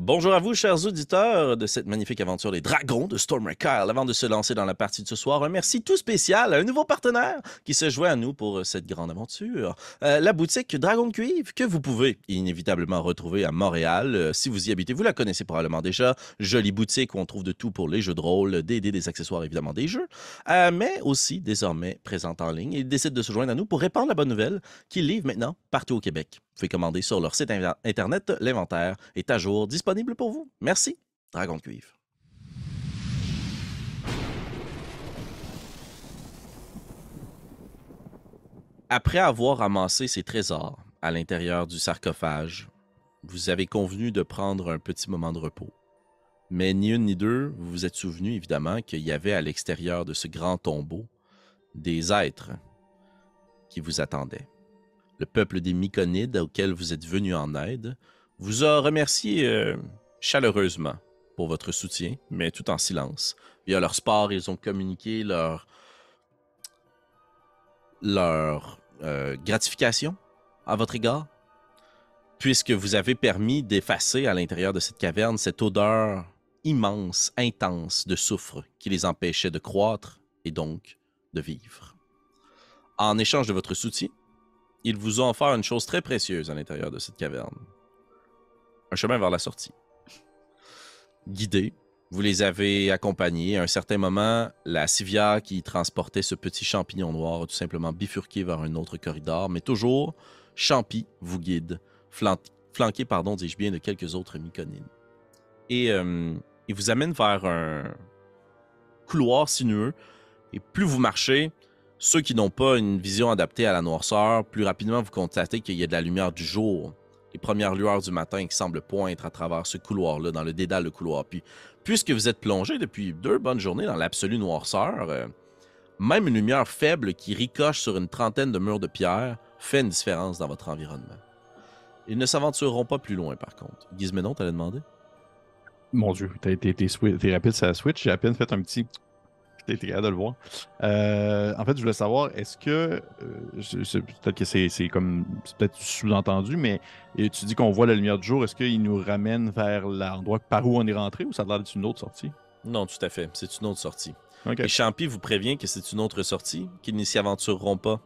Bonjour à vous, chers auditeurs de cette magnifique aventure Les Dragons de Stormwrecker. Avant de se lancer dans la partie de ce soir, un merci tout spécial à un nouveau partenaire qui se joint à nous pour cette grande aventure. Euh, la boutique Dragon Cuivre, que vous pouvez inévitablement retrouver à Montréal. Euh, si vous y habitez, vous la connaissez probablement déjà. Jolie boutique où on trouve de tout pour les jeux de rôle, des dés, des accessoires, évidemment des jeux, euh, mais aussi désormais présente en ligne. Il décide de se joindre à nous pour répandre la bonne nouvelle qu'il livre maintenant partout au Québec. Vous pouvez commander sur leur site internet. L'inventaire est à jour, disponible pour vous. Merci, Dragon Cuivre. Après avoir ramassé ces trésors à l'intérieur du sarcophage, vous avez convenu de prendre un petit moment de repos. Mais ni une ni deux, vous vous êtes souvenu évidemment qu'il y avait à l'extérieur de ce grand tombeau des êtres qui vous attendaient le peuple des Myconides auquel vous êtes venu en aide, vous a remercié euh, chaleureusement pour votre soutien, mais tout en silence. Via leur sport, ils ont communiqué leur, euh, gratification à votre égard, puisque vous avez permis d'effacer à l'intérieur de cette caverne cette odeur immense, intense de soufre qui les empêchait de croître et donc de vivre. En échange de votre soutien, ils vous ont offert une chose très précieuse à l'intérieur de cette caverne. Un chemin vers la sortie. Guidés, vous les avez accompagnés. À un certain moment, la civière qui transportait ce petit champignon noir a tout simplement bifurqué vers un autre corridor, mais toujours, Champi vous guide, flanqué, pardon, dis-je bien, de quelques autres myconines. Et euh, il vous amène vers un couloir sinueux. Et plus vous marchez, ceux qui n'ont pas une vision adaptée à la noirceur, plus rapidement vous constatez qu'il y a de la lumière du jour, les premières lueurs du matin qui semblent poindre à travers ce couloir-là, dans le dédale de couloir. Puis, puisque vous êtes plongé depuis deux bonnes journées dans l'absolue noirceur, euh, même une lumière faible qui ricoche sur une trentaine de murs de pierre fait une différence dans votre environnement. Ils ne s'aventureront pas plus loin, par contre. Gizménon, t'allais demander? Mon Dieu, été, rapide sur la Switch. J'ai à peine fait un petit été capable de le voir. Euh, en fait, je voulais savoir, est-ce que, euh, peut-être que c'est comme, peut-être sous-entendu, mais tu dis qu'on voit la lumière du jour, est-ce qu'il nous ramène vers l'endroit par où on est rentré ou ça a l'air d'être une autre sortie? Non, tout à fait. C'est une autre sortie. Et Champi vous prévient que c'est une autre sortie, qu'ils ne s'y aventureront pas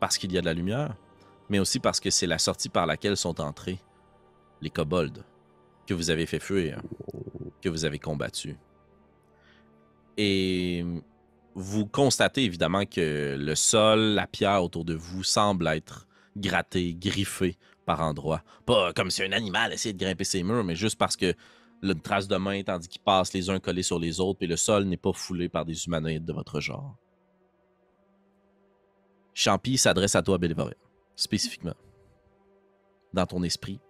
parce qu'il y a de la lumière, mais aussi parce que c'est la sortie par laquelle sont entrés les kobolds que vous avez fait fuir, que vous avez combattus. Et vous constatez évidemment que le sol, la pierre autour de vous semble être gratté, griffé par endroits. Pas comme si un animal essayait de grimper ses murs, mais juste parce que une trace de main tandis qu'ils passent les uns collés sur les autres, et le sol n'est pas foulé par des humanoïdes de votre genre. Champi s'adresse à toi, Bélévoria, spécifiquement. Dans ton esprit,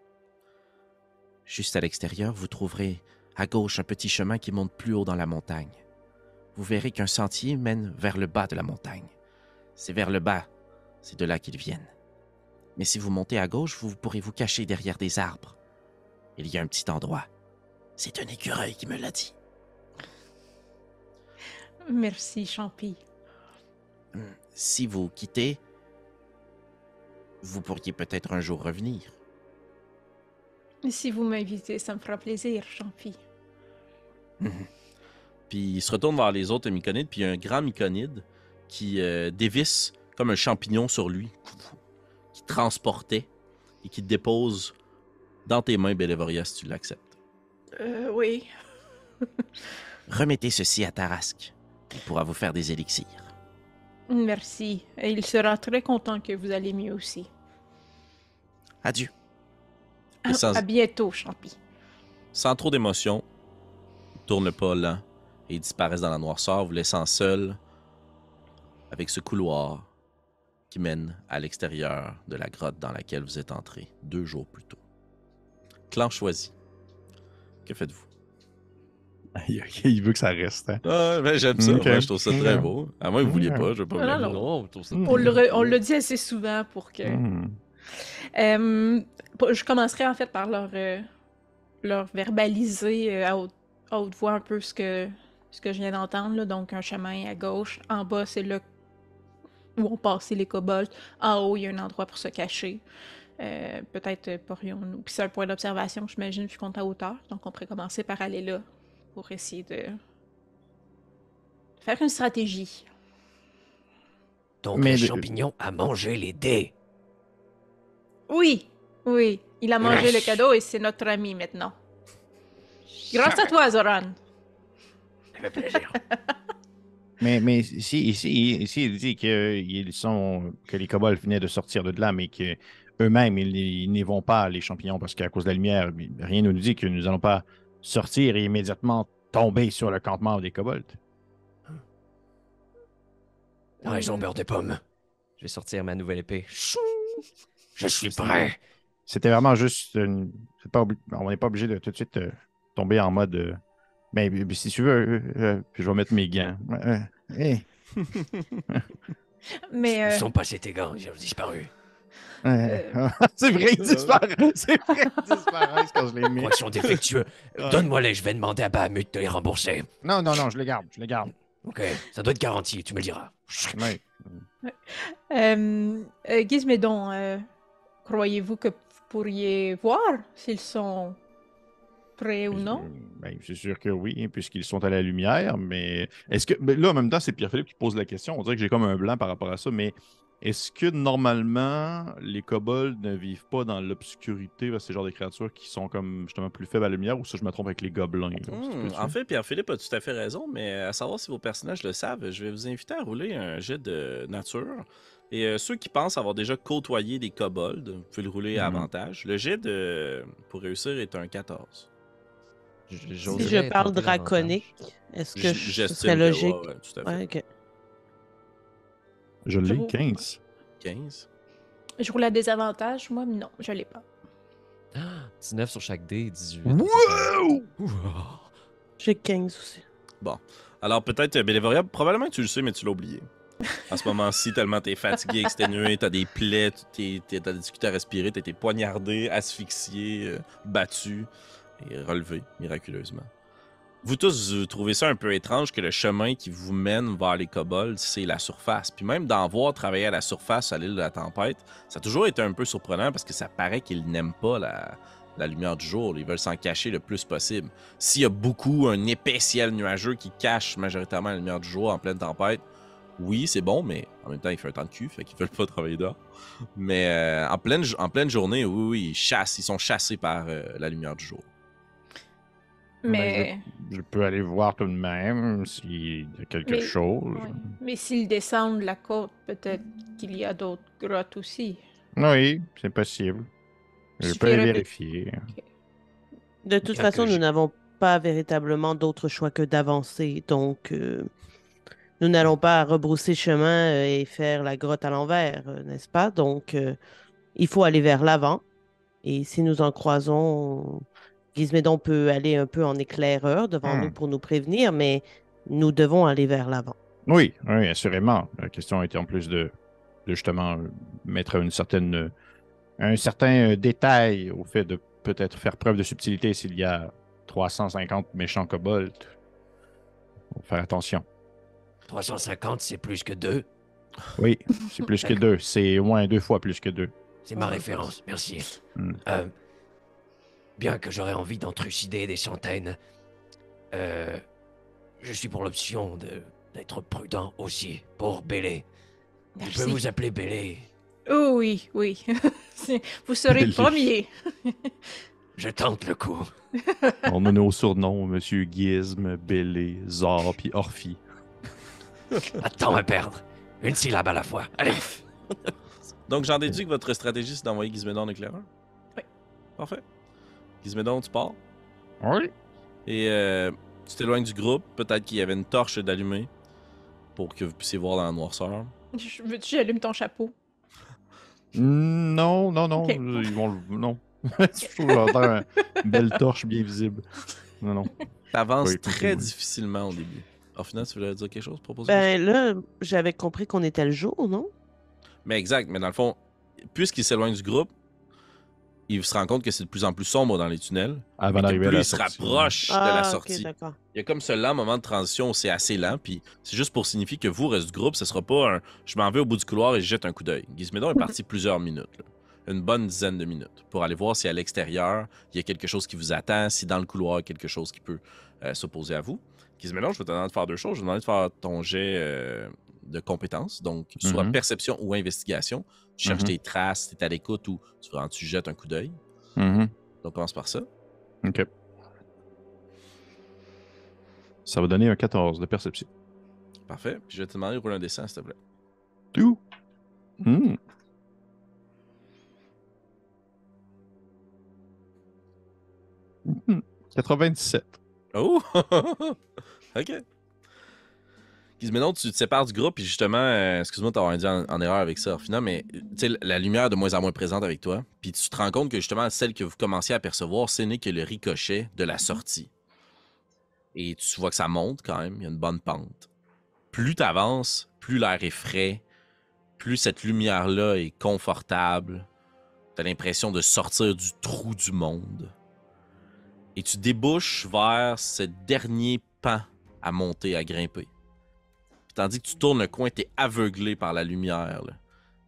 juste à l'extérieur, vous trouverez à gauche un petit chemin qui monte plus haut dans la montagne vous verrez qu'un sentier mène vers le bas de la montagne. C'est vers le bas, c'est de là qu'ils viennent. Mais si vous montez à gauche, vous pourrez vous cacher derrière des arbres. Il y a un petit endroit. C'est un écureuil qui me l'a dit. Merci, Champi. Hmm, si vous quittez, vous pourriez peut-être un jour revenir. Si vous m'invitez, ça me fera plaisir, Champi. Puis il se retourne vers les autres myconides, puis il y a un grand myconide qui euh, dévisse comme un champignon sur lui, qui transportait et qui dépose dans tes mains, Bélévoria, si tu l'acceptes. Euh, oui. Remettez ceci à Tarasque. Il pourra vous faire des élixirs. Merci. Et il sera très content que vous allez mieux aussi. Adieu. À, bientôt, Champi. Sans trop d'émotion, tourne pas lent et disparaissent dans la noirceur, vous laissant seul avec ce couloir qui mène à l'extérieur de la grotte dans laquelle vous êtes entré deux jours plus tôt. Clan choisi. Que faites-vous? Il veut que ça reste. Hein? Ah, ben, j'aime ça. je trouve ça très beau. À moins que vous vouliez pas, je veux pas. Non, non, On, le, on le dit assez souvent pour que. Mm. Euh, je commencerai en fait par leur, euh, leur verbaliser euh, à haute, à haute voix un peu ce que, ce que je viens d'entendre, donc un chemin à gauche. En bas, c'est là où ont passé les kobolds. En haut, il y a un endroit pour se cacher. euh, peut-être pourrions-nous. Puis c'est un point d'observation, j'imagine, vu qu'on est à hauteur. Donc on pourrait commencer par aller là pour essayer de faire une stratégie. Donc le champignon a mangé les dés. Oui, oui. Il a mangé le cadeau et c'est notre ami maintenant. Grâce à toi, Zoran. Plaisir. mais, mais ici, ici, ici, il dit que, sont, que les kobolds venaient de sortir de là, mais qu'eux-mêmes, ils, n'y vont pas, les champignons, parce qu'à cause de la lumière, rien ne nous dit que nous n'allons pas sortir et immédiatement tomber sur le campement des kobolds. Ah, ils ont beurre des pommes. Je vais sortir ma nouvelle épée. Je suis prêt. C'était vraiment juste une... pas On n'est pas obligé de tout de suite euh, tomber en mode. Euh, mais, si tu veux, euh, je vais mettre mes gants. mais. Ils sont passés tes gants, ils ont disparu. c'est vrai, ils disparaissent. C'est vrai, ils disparaissent quand je les mets. Ils sont défectueux. Donne-moi-les, je vais demander à Bahamut de les rembourser. Non, non, non, je les garde, je les garde. Ok, ça doit être garanti, tu me le diras. Oui. Euh, euh, croyez-vous que vous pourriez voir s'ils sont prêts ou non? Ben, c'est sûr que oui, puisqu'ils sont à la lumière, mais est-ce que. Ben, là, en même temps, c'est Pierre-Philippe qui pose la question. On dirait que j'ai comme un blanc par rapport à ça, mais est-ce que normalement, les kobolds ne vivent pas dans l'obscurité, ces genres de créatures qui sont comme justement plus faibles à la lumière, ou ça je me trompe avec les gobelins? Hmm, en fait, Pierre-Philippe a tout à fait raison, mais à savoir si vos personnages le savent, je vais vous inviter à rouler un jet de nature. Et euh, ceux qui pensent avoir déjà côtoyé des kobolds, vous pouvez le rouler à hmm. avantage. Le jet de... pour réussir est un 14. Si je parle draconique, est-ce que je, serait logique? tout à fait. Je l'ai, 15. 15. Je roule à désavantage, moi, mais non, je l'ai pas. 19 sur chaque dé, 18. Wow! J'ai 15 aussi. Bon. Alors peut-être, Bélévoria, probablement que tu le sais, mais tu l'as oublié. En ce moment-ci, tellement t'es fatigué, exténué, t'as des plaies, t'as discuté à respirer, t'as été poignardé, asphyxié, euh, battu relevé miraculeusement. Vous tous, vous trouvez ça un peu étrange que le chemin qui vous mène vers les kobolds, c'est la surface. Puis même d'en voir travailler à la surface à l'île de la tempête, ça a toujours été un peu surprenant parce que ça paraît qu'ils n'aiment pas la, lumière du jour. Ils veulent s'en cacher le plus possible. S'il y a beaucoup, un épais ciel nuageux qui cache majoritairement la lumière du jour en pleine tempête, oui, c'est bon, mais en même temps, il fait un temps de cul, fait qu'ils veulent pas travailler dehors. Mais euh, en, pleine, en pleine journée, oui, oui, ils chassent, ils sont chassés par euh, la lumière du jour. Ben, mais. je, peux aller voir tout de même s'il y a quelque chose. Mais s'ils descendent la côte, peut-être qu'il y a d'autres grottes aussi. Oui, c'est possible. Je peux vérifier. De toute façon, nous n'avons pas véritablement d'autre choix que d'avancer. Donc, euh, nous n'allons pas rebrousser chemin euh, et faire la grotte à l'envers, euh, n'est-ce pas? Donc, il faut aller vers l'avant. Et si nous en croisons Gizmédon peut aller un peu en éclaireur devant nous hmm. pour nous prévenir, mais nous devons aller vers l'avant. Oui, oui, assurément. La question était en plus de, justement mettre une certaine, un certain euh, détail au fait de peut-être faire preuve de subtilité s'il y a 350 méchants kobolds. faire attention. 350, c'est plus que deux? Oui, c'est plus que deux. C'est au moins deux fois plus que deux. C'est ma référence, merci. Hmm. Euh, bien que j'aurais envie d'en trucider des centaines, euh, je suis pour l'option d'être prudent aussi pour Bélé. Je peux vous appeler Bélé. Oh oui, oui. vous serez le premier. je tente le coup. On a nos surnoms, Monsieur Gizm, Bélé, Zor, puis Orphy. Pas de temps à perdre. Une syllabe à la fois. Allez. Donc j'en déduis que votre stratégie, c'est d'envoyer Gizmédon en éclaireur? Oui. Parfait. Gizmédon, tu pars? Oui. Et euh, tu t'éloignes du groupe. Peut-être qu'il y avait une torche d'allumer pour que vous puissiez voir dans la noirceur. Veux-tu que j'allume ton chapeau? Non, non, non. Ils vont Non. Je trouve une belle torche bien visible. Non, non. T'avances très difficilement au début. Alors, final, tu voulais dire quelque chose? Proposer ben là, j'avais compris qu'on était le jour, non? Mais exact. Mais dans le fond, puisqu'il s'éloigne du groupe, il se rend compte que c'est de plus en plus sombre dans les tunnels. Avant d'arriver à la il se rapproche de la ah, sortie. il y a comme ce lent moment de transition où c'est assez lent, puis c'est juste pour signifier que vous, reste du groupe, ce sera pas un je m'en vais au bout du couloir et je jette un coup d'œil. Gizmédon est parti plusieurs minutes. une bonne dizaine de minutes pour aller voir si à l'extérieur, il y a quelque chose qui vous attend, si dans le couloir, il y a quelque chose qui peut euh, s'opposer à vous. Qui se mélange, je vais te demander de faire deux choses. Je vais te demander de faire ton jet euh, de compétences, donc soit Mhm. perception ou investigation. Tu cherches Mhm. tes traces, tu es à l'écoute ou tu, vraiment, tu jettes un coup d'œil. Mhm. Donc, on commence par ça. OK. Ça va donner un 14 de perception. Parfait. Puis je vais te demander de rouler un dessin, s'il te plaît. Tout. Hmm. Mhm. 97. Oh! ok. Gizménon, tu te sépares du groupe, puis justement, euh, excuse-moi de t'avoir dit en, en erreur avec ça, Orphina, mais euh, la lumière est de moins en moins présente avec toi, puis tu te rends compte que justement, celle que vous commenciez à percevoir, ce n'est que le ricochet de la sortie. Et tu vois que ça monte quand même, il y a une bonne pente. Plus tu avances, plus l'air est frais, plus cette lumière-là est confortable. Tu as l'impression de sortir du trou du monde et tu débouches vers ce dernier pan à monter, à grimper. Tandis que tu tournes le coin, tu es aveuglé par la lumière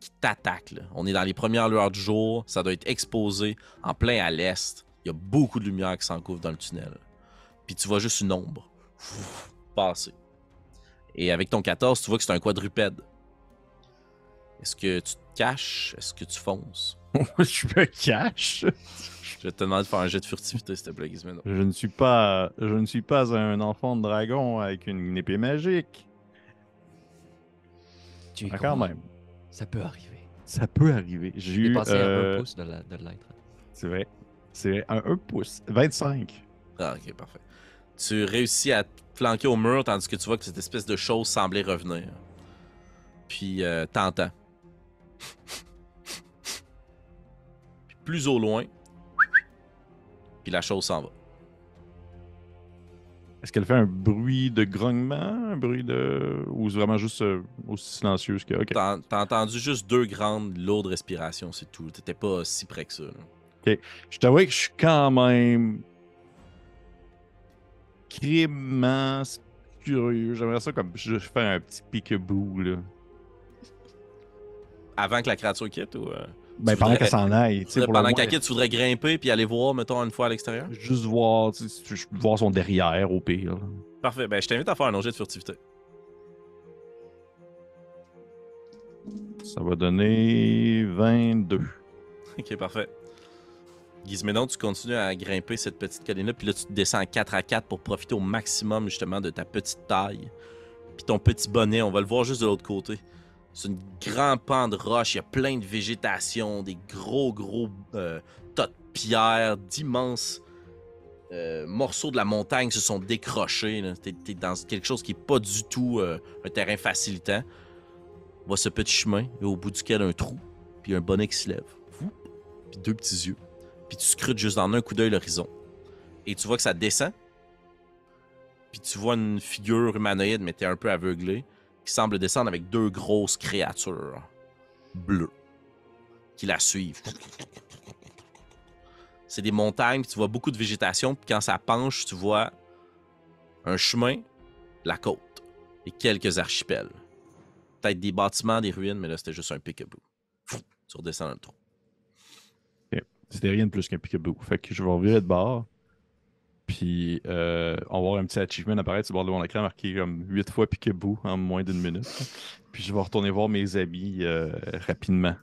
qui t'attaque. On est dans les premières lueurs du jour, ça doit être exposé en plein à l'est. Il y a beaucoup de lumière qui s'encouvre dans le tunnel. Puis tu vois juste une ombre passer. Et avec ton 14, tu vois que c'est un quadrupède. Est-ce que tu te caches? Est-ce que tu fonces? je me cache. Je vais te demander de faire un jet de furtivité, s'il te plaît, Gizméno. Je ne suis pas, je ne suis pas un enfant de dragon avec une épée magique. Tu y Ah, quand même. Ça peut arriver. Ça peut arriver. J'ai eu. passé euh, à un pouce de la- l'être. C'est vrai. C'est vrai. Un 1 pouce. 25. Ah, ok, parfait. Tu réussis à te flanquer au mur tandis que tu vois que cette espèce de chose semblait revenir. Puis euh, t'entends. Puis plus au loin. Puis la chose s'en va. Est-ce qu'elle fait un bruit de grognement, un bruit de. Ou c'est vraiment juste euh, aussi silencieux que. Ok. T'as entendu juste deux grandes, lourdes respirations, c'est tout. T'étais pas si près que ça. là. Je t'avoue que je suis quand même. criment curieux. J'aimerais ça comme. Je faire un petit peekaboo, là. Avant que la créature quitte ou. euh, Ben, pendant voudrais- qu'elle s'en aille. tu sais, pour le pendant qu'elle quitte, tu voudrais grimper puis aller voir, mettons, une fois à l'extérieur? Juste voir, voir son derrière au pire. Parfait. Ben, je t'invite à faire un objet de furtivité. Ça va donner 22. Ok, parfait. Gizménon, tu continues à grimper cette petite colline-là, puis là, tu te descends en 4 à 4 pour profiter au maximum, justement, de ta petite taille. Puis ton petit bonnet, on va le voir juste de l'autre côté. C'est une grande pan de roche, il y a plein de végétation, des gros, gros euh, tas de pierres, d'immenses euh, morceaux de la montagne se sont décrochés. T'es, dans quelque chose qui est pas du tout euh, un terrain facilitant. On voit ce petit chemin, et au bout duquel un trou, puis un bonnet qui se lève. Puis deux petits yeux. Puis tu scrutes juste dans un coup d'œil l'horizon. Et tu vois que ça descend. Puis tu vois une figure humanoïde, mais t'es un peu aveuglé, qui semble descendre avec deux grosses créatures bleues qui la suivent. C'est des montagnes, tu vois beaucoup de végétation, puis quand ça penche, tu vois un chemin, la côte et quelques archipels. Peut-être des bâtiments, des ruines, mais là c'était juste un pick-a-boo. Tu redescends dans le trou. C'était rien de plus qu'un peekaboo. Fait que je vais revirer de bord. Puis euh, on va voir un petit achievement apparaître sur le bord de mon écran marqué comme 8 fois peekaboo en moins d'une minute. Puis je vais retourner voir mes amis euh, rapidement.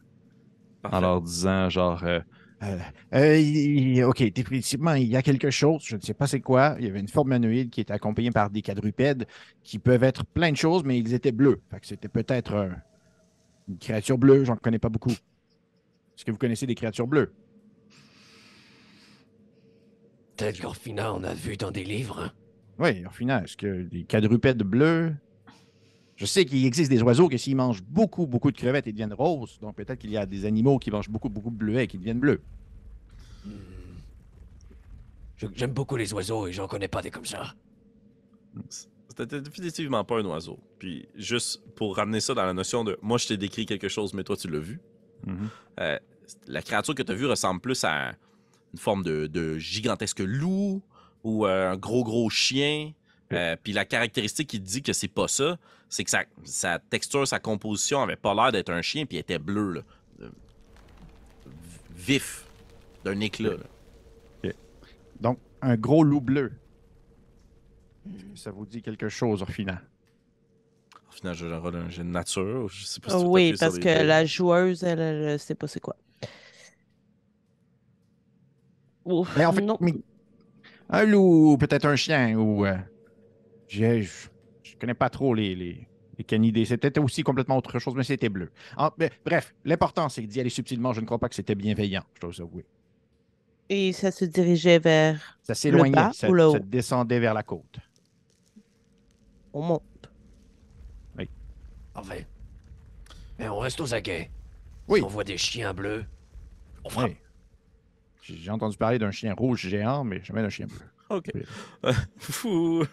Parfait. En leur disant genre euh, Euh, euh, ok, définitivement, il y a quelque chose, je ne sais pas c'est quoi. Il y avait une forme humanoïde qui était accompagnée par des quadrupèdes qui peuvent être plein de choses, mais ils étaient bleus. Fait que c'était peut-être euh, une créature bleue, j'en connais pas beaucoup. Est-ce que vous connaissez des créatures bleues? Tel qu'Orphina on a vu dans des livres. hein. Oui, au final, est-ce que des quadrupèdes bleus? Je sais qu'il existe des oiseaux que s'ils mangent beaucoup, beaucoup de crevettes, ils deviennent roses. Donc peut-être qu'il y a des animaux qui mangent beaucoup, beaucoup de bleuets et qui deviennent bleus. Hmm. J'aime beaucoup les oiseaux et j'en connais pas des comme ça. C'était définitivement pas un oiseau. Puis juste pour ramener ça dans la notion de moi je t'ai décrit quelque chose, mais toi tu l'as vu. mhm. Euh, la créature que tu as vue ressemble plus à une forme de, de gigantesque loup ou euh, un gros gros chien. Euh, Puis la caractéristique qui te dit que c'est pas ça, c'est que sa, sa texture, sa composition avait pas l'air d'être un chien, puis était bleue. là. Euh, vif, d'un éclat. Donc, un gros loup bleu. Ça vous dit quelque chose, Orfina? Orfina, je roule un jet de nature. Je sais pas si tu oui, parce que la joueuse, elle, elle, elle sait pas c'est quoi. Ouf, Mais en fait, non. mais- un loup, peut-être un chien, ou. euh, je, je connais pas trop les, les, les canidés. C'était aussi complètement autre chose, mais c'était bleu. En- mais bref, l'important, c'est d'y aller subtilement. Je ne crois pas que c'était bienveillant, je dois vous avouer. Et ça se dirigeait vers. Ça s'éloignait, bas ça, ou le ça descendait vers la côte. On monte. Parfait. Mais on reste aux aguets. Oui. Si on voit des chiens bleus, on frappe. Oui. J'ai entendu parler d'un chien rouge géant, mais jamais d'un chien bleu. OK. Vous...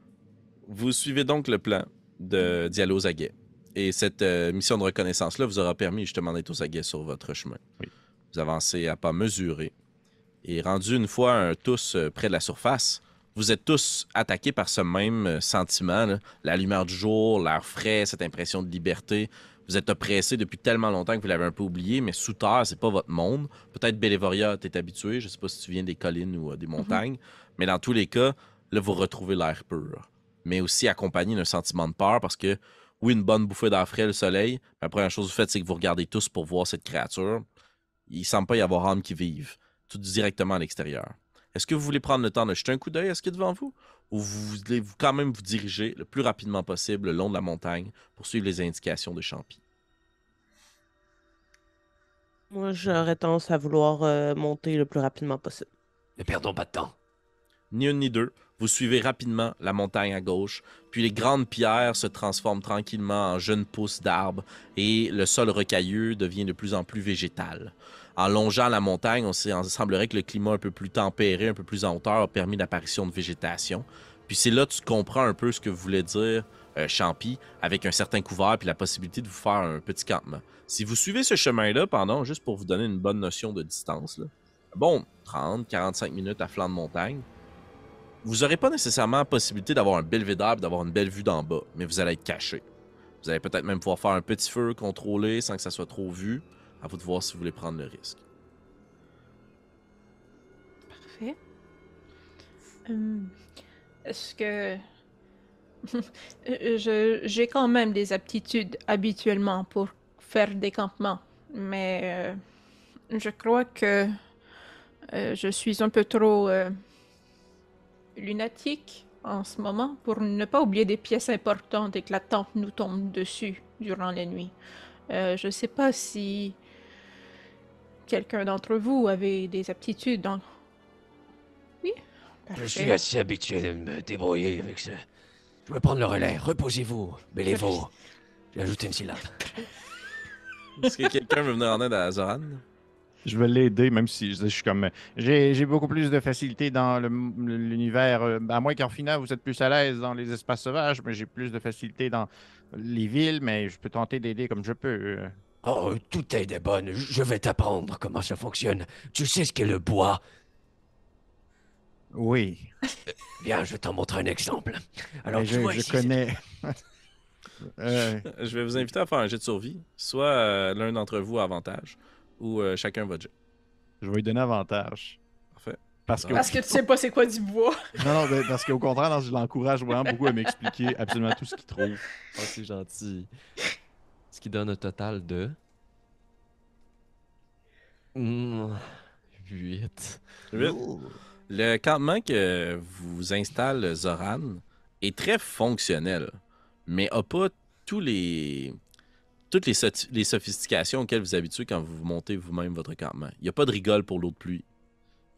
vous suivez donc le plan de aux aguets. Et cette euh, mission de reconnaissance-là vous aura permis justement d'être aux aguets sur votre chemin. Oui. Vous avancez à pas mesurés. Et rendu une fois tous euh, près de la surface, vous êtes tous attaqués par ce même euh, sentiment. là. La lumière du jour, l'air frais, cette impression de liberté. Vous êtes oppressé depuis tellement longtemps que vous l'avez un peu oublié, mais sous terre, c'est pas votre monde. Peut-être Bélévoria, t'es habitué. Je sais pas si tu viens des collines ou euh, des montagnes. Mais dans tous les cas, là, vous retrouvez l'air pur. Mais aussi accompagné d'un sentiment de peur parce que, oui, une bonne bouffée d'air frais, le soleil. mais La première chose que vous faites, c'est que vous regardez tous pour voir cette créature. Il semble pas y avoir âme qui vive. Tout directement à l'extérieur. Est-ce que vous voulez prendre le temps de jeter un coup d'œil à ce qui est devant vous? Ou vous voulez vous- quand même vous diriger le plus rapidement possible le long de la montagne pour suivre les indications de Champy? Moi, j'aurais tendance à vouloir euh, monter le plus rapidement possible. Ne perdons pas de temps. Ni une ni deux. Vous suivez rapidement la montagne à gauche, puis les grandes pierres se transforment tranquillement en jeunes pousses d'arbres et le sol rocailleux devient de plus en plus végétal. En longeant la montagne, on on semblerait que le climat un peu plus tempéré, un peu plus en hauteur, a permis l'apparition de végétation. Puis c'est là que tu comprends un peu ce que voulait dire euh, Champy avec un certain couvert puis la possibilité de vous faire un petit campement. Si vous suivez ce chemin-là pendant, juste pour vous donner une bonne notion de distance, bon, 30, 45 minutes à flanc de montagne, vous n'aurez pas nécessairement la possibilité d'avoir un belvédère et d'avoir une belle vue d'en bas, mais vous allez être caché. Vous allez peut-être même pouvoir faire un petit feu contrôlé sans que ça soit trop vu. À vous de voir si vous voulez prendre le risque. Parfait. Hum, Est-ce que. Euh, J'ai quand même des aptitudes habituellement pour faire des campements, mais euh, je crois que euh, je suis un peu trop euh, lunatique en ce moment pour ne pas oublier des pièces importantes et que la tente nous tombe dessus durant la nuit. Euh, je ne sais pas si quelqu'un d'entre vous avait des aptitudes dans... Oui? Je suis assez habitué de me débrouiller avec ça. Je vais prendre le relais. Reposez-vous, Bélévo. J'ai ajouté une syllabe. Est-ce que quelqu'un veut venir en aide à Zoran? Je vais l'aider, même si je, je suis comme. J'ai j'ai beaucoup plus de facilité dans l'univers. euh, À moins qu'en final, vous êtes plus à l'aise dans les espaces sauvages, mais j'ai plus de facilité dans les villes, mais je peux tenter d'aider comme je peux. euh. Oh, toute aide est bonne. Je je vais t'apprendre comment ça fonctionne. Tu sais ce qu'est le bois? Oui, Viens, je vais t'en montrer un exemple. Alors, je, vois je ici, connais. Euh, Je vais vous inviter à faire un jet de survie. Soit euh, l'un d'entre vous a avantage, ou euh, chacun votre jet. je vais lui donner avantage. Parfait. Parce que, Parce que tu sais pas c'est quoi du bois. non, non, mais parce qu'au contraire, non, je l'encourage vraiment beaucoup à m'expliquer absolument tout ce qu'il trouve. Oh, c'est gentil. Ce qui donne un total de. 8. Huit. Le campement que vous installe Zoran est très fonctionnel, mais n'a pas tous les, toutes les, les sophistications auxquelles vous habituez quand vous montez vous-même votre campement. Il n'y a pas de rigole pour l'eau de pluie.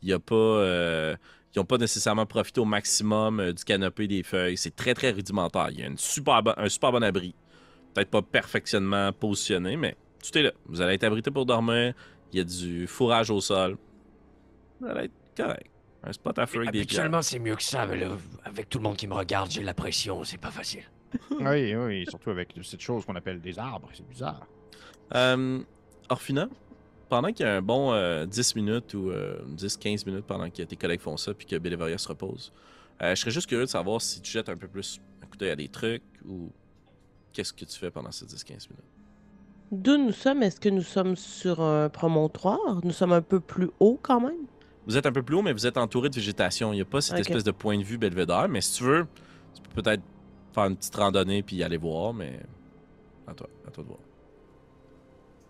Il y a pas. euh, ils n'ont pas nécessairement profité au maximum euh, du canopé des feuilles. C'est très, très rudimentaire. Il y a une super un super bon abri. Peut-être pas perfectionnement positionné, mais tout est là. Vous allez être abrité pour dormir. Il y a du fourrage au sol. Vous allez être correct. Un spot à avec des. Habituellement, c'est mieux que ça, mais là, avec tout le monde qui me regarde, j'ai la pression, c'est pas facile. Oui, oui, surtout avec cette chose qu'on appelle des arbres, c'est bizarre. Euh, Orphina, pendant qu'il y a un bon euh, 10 minutes ou 10-15 minutes pendant que tes collègues font ça puis que Bélévaria se repose, euh, je serais juste curieux de savoir si tu jettes un peu plus un coup d'œil à des trucs ou qu'est-ce que tu fais pendant ces 10-15 minutes? D'où nous sommes, est-ce que nous sommes sur un promontoire? Nous sommes un peu plus haut quand même? Vous êtes un peu plus haut, mais vous êtes entouré de végétation. Il n'y a pas cette espèce de point de vue belvédère, mais si tu veux, tu peux peut-être faire une petite randonnée puis aller voir, mais à toi, à toi de voir.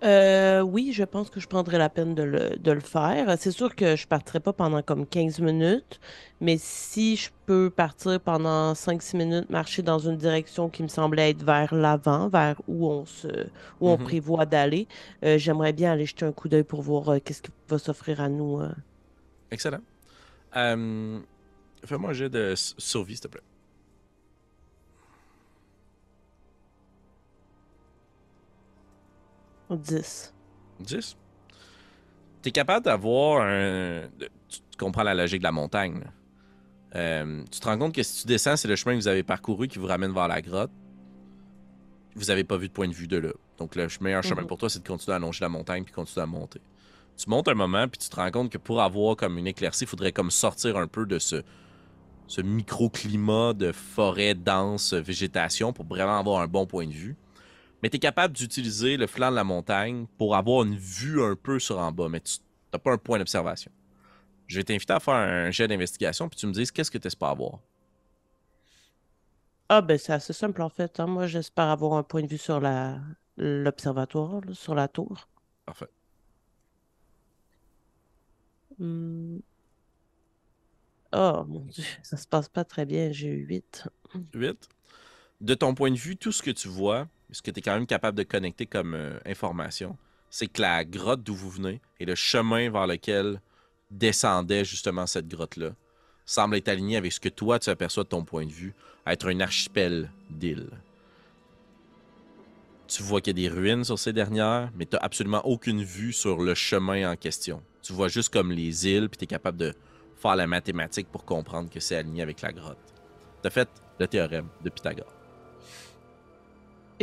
Euh, oui, je pense que je prendrais la peine de le, faire. C'est sûr que je partirai pas pendant comme 15 minutes, mais si je peux partir pendant 5-6 minutes, marcher dans une direction qui me semblait être vers l'avant, vers où on se où on mm-hmm. prévoit d'aller, euh, j'aimerais bien aller jeter un coup d'œil pour voir euh, qu'est-ce qui va s'offrir à nous. Excellent. Fais-moi un jet de survie, s'il te plaît. 10. 10? Tu es capable d'avoir un. Tu comprends la logique de la montagne. Euh, tu te rends compte que si tu descends, c'est le chemin que vous avez parcouru qui vous ramène vers la grotte. Vous n'avez pas vu de point de vue de là. Donc, le meilleur chemin mhm. pour toi, c'est de continuer à longer la montagne puis continuer à monter. Tu montes un moment, puis tu te rends compte que pour avoir comme une éclaircie, il faudrait comme sortir un peu de ce, ce microclimat de forêt dense, végétation, pour vraiment avoir un bon point de vue. Mais tu es capable d'utiliser le flanc de la montagne pour avoir une vue un peu sur en bas, mais tu n'as pas un point d'observation. Je vais t'inviter à faire un jet d'investigation, puis tu me dises qu'est-ce que tu espères avoir? Ah, ben c'est assez simple en fait. Hein. Moi, j'espère avoir un point de vue sur la l'observatoire, sur la tour. Parfait. Hmm. Oh mon dieu, ça se passe pas très bien. J'ai eu 8. 8. De ton point de vue, tout ce que tu vois, ce que tu es quand même capable de connecter comme euh, information, c'est que la grotte d'où vous venez et le chemin vers lequel descendait justement cette grotte-là semble être aligné avec ce que toi tu aperçois de ton point de vue, être un archipel d'îles. Tu vois qu'il y a des ruines sur ces dernières, mais tu n'as absolument aucune vue sur le chemin en question. Tu vois juste comme les îles, puis tu es capable de faire la mathématique pour comprendre que c'est aligné avec la grotte. Tu fait le théorème de Pythagore.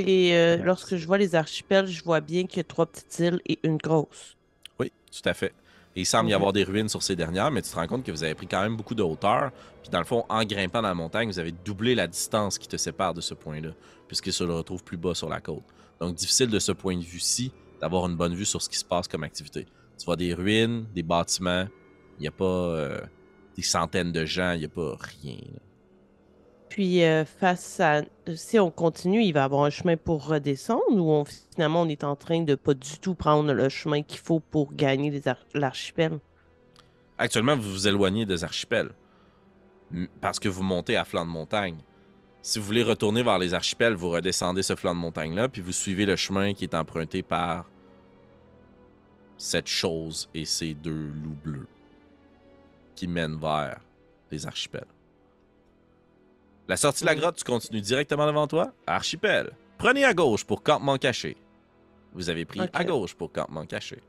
Et euh, lorsque je vois les archipels, je vois bien qu'il y a trois petites îles et une grosse. Oui, tout à fait. Et il semble y avoir des ruines sur ces dernières, mais tu te rends compte que vous avez pris quand même beaucoup de hauteur. Puis dans le fond, en grimpant dans la montagne, vous avez doublé la distance qui te sépare de ce point-là, puisqu'il se retrouve plus bas sur la côte. Donc difficile de ce point de vue-ci d'avoir une bonne vue sur ce qui se passe comme activité. Tu vois des ruines, des bâtiments, il n'y a pas euh, des centaines de gens, il n'y a pas rien. Puis euh, face à si on continue, il va avoir un chemin pour redescendre ou finalement on est en train de pas du tout prendre le chemin qu'il faut pour gagner l'archipel? Actuellement, vous vous éloignez des archipels parce que vous montez à flanc de montagne. Si vous voulez retourner vers les archipels, vous redescendez ce flanc de montagne-là, puis vous suivez le chemin qui est emprunté par cette chose et ces deux loups bleus qui mènent vers les archipels. La sortie de la grotte, tu continues directement devant toi? Archipel. Prenez à gauche pour campement caché. Vous avez pris à gauche pour campement caché.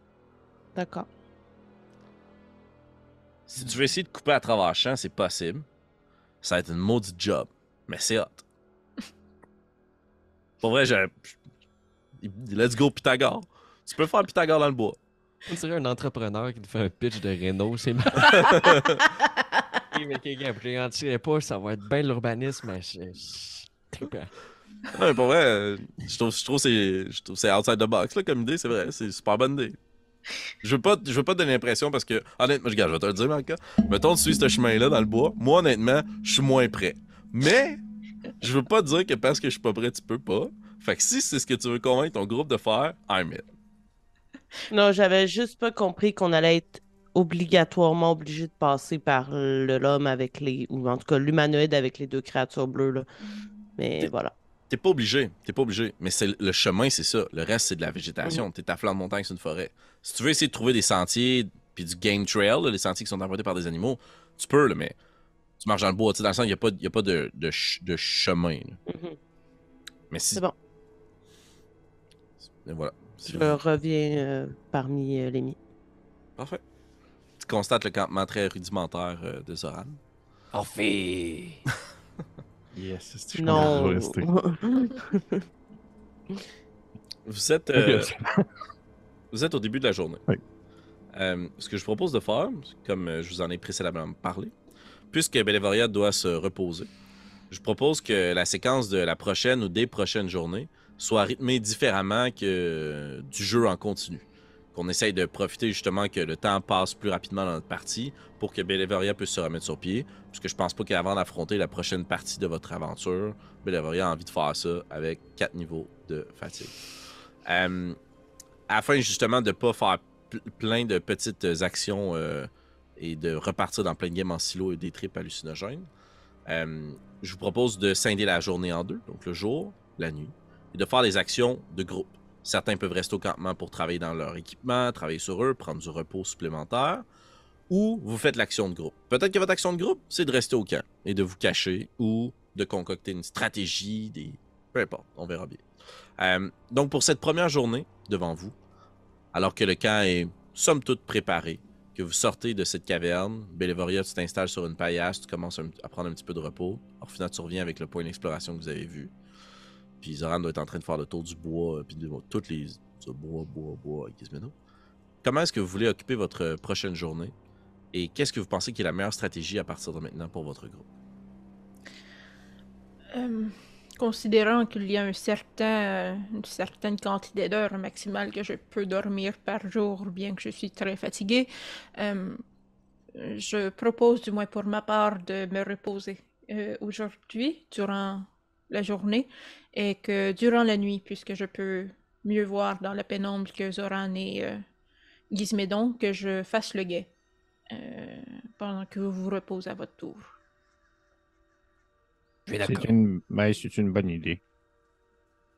D'accord. Si tu veux essayer de couper à travers le champ, c'est possible. Ça va être une maudite job. Mais c'est hot. Pour vrai, j'ai. Let's go Pythagore. Tu peux faire Pythagore dans le bois. On dirait un entrepreneur qui te fait un pitch de Renault, c'est marrant. mais quelqu'un ne pas, ça va être bien l'urbanisme, mais c'est Ouais, pour vrai, je trouve, je trouve que c'est outside the box là, comme idée, c'est vrai, c'est super bonne idée. Je veux pas, je veux pas te donner l'impression parce que, honnêtement, je vais te le dire, Marca. Mettons, tu suis ce chemin-là dans le bois. Moi, honnêtement, je suis moins prêt. Mais, je veux pas te dire que parce que je suis pas prêt, tu peux pas. Fait que si c'est ce que tu veux convaincre ton groupe de faire, I'm it. Non, j'avais juste pas compris qu'on allait être obligatoirement obligé de passer par l'homme avec les. ou en tout cas l'humanoïde avec les deux créatures bleues. Là. Mais voilà. T'es pas obligé, t'es pas obligé. Mais c'est le chemin, c'est ça. Le reste, c'est de la végétation. Mhm. T'es à flanc de montagne, c'est une forêt. Si tu veux essayer de trouver des sentiers, puis du game trail, les sentiers qui sont empruntés par des animaux, tu peux, là, mais tu marches dans le bois. Dans le sens, il n'y a pas, y a pas de, de, chemin. Mhm. Mais si. C'est bon. Et voilà. Je reviens euh, parmi euh, les miens. Parfait constate le campement très rudimentaire euh, de Zoran. En fait. yes, c'est Non. vous êtes. Euh, vous êtes au début de la journée. Oui. Euh, ce que je propose de faire, comme je vous en ai précédemment parlé, puisque Belévoria doit se reposer, je propose que la séquence de la prochaine ou des prochaines journées soit rythmé différemment que du jeu en continu. Qu'on essaye de profiter justement que le temps passe plus rapidement dans notre partie pour que Bellevaria puisse se remettre sur pied. Puisque je pense pas qu'avant d'affronter la prochaine partie de votre aventure, Bellevaria a envie de faire ça avec quatre niveaux de fatigue. Euh, afin justement de pas faire plein de petites actions euh, et de repartir dans plein de games en silo et des trips hallucinogènes, euh, je vous propose de scinder la journée en deux, donc le jour, la nuit, et de faire des actions de groupe. Certains peuvent rester au campement pour travailler dans leur équipement, travailler sur eux, prendre du repos supplémentaire, ou vous faites l'action de groupe. Peut-être que votre action de groupe, c'est de rester au camp et de vous cacher ou de concocter une stratégie, des... peu importe, on verra bien. Euh, donc pour cette première journée devant vous, alors que le camp est somme toute préparé, que vous sortez de cette caverne, Bellevoria, tu t'installes sur une paillasse, tu commences à prendre un petit peu de repos. Orphina, tu reviens avec le point d'exploration que vous avez vu. Puis Zoran doit être en train de faire le tour du bois, puis de toutes les bois, bois, bois avec Gizmedo. Comment est-ce que vous voulez occuper votre prochaine journée? Et qu'est-ce que vous pensez qui est la meilleure stratégie à partir de maintenant pour votre groupe? Euh, considérant qu'il y a un certain, une certaine quantité d'heures maximales que je peux dormir par jour, bien que je suis très fatigué, euh, je propose, du moins pour ma part, de me reposer euh, aujourd'hui, durant la journée, et que durant la nuit, puisque je peux mieux voir dans la pénombre que Zoran et euh, Gizmédon, que je fasse le guet pendant que vous vous reposez à votre tour. C'est une... c'est une bonne idée.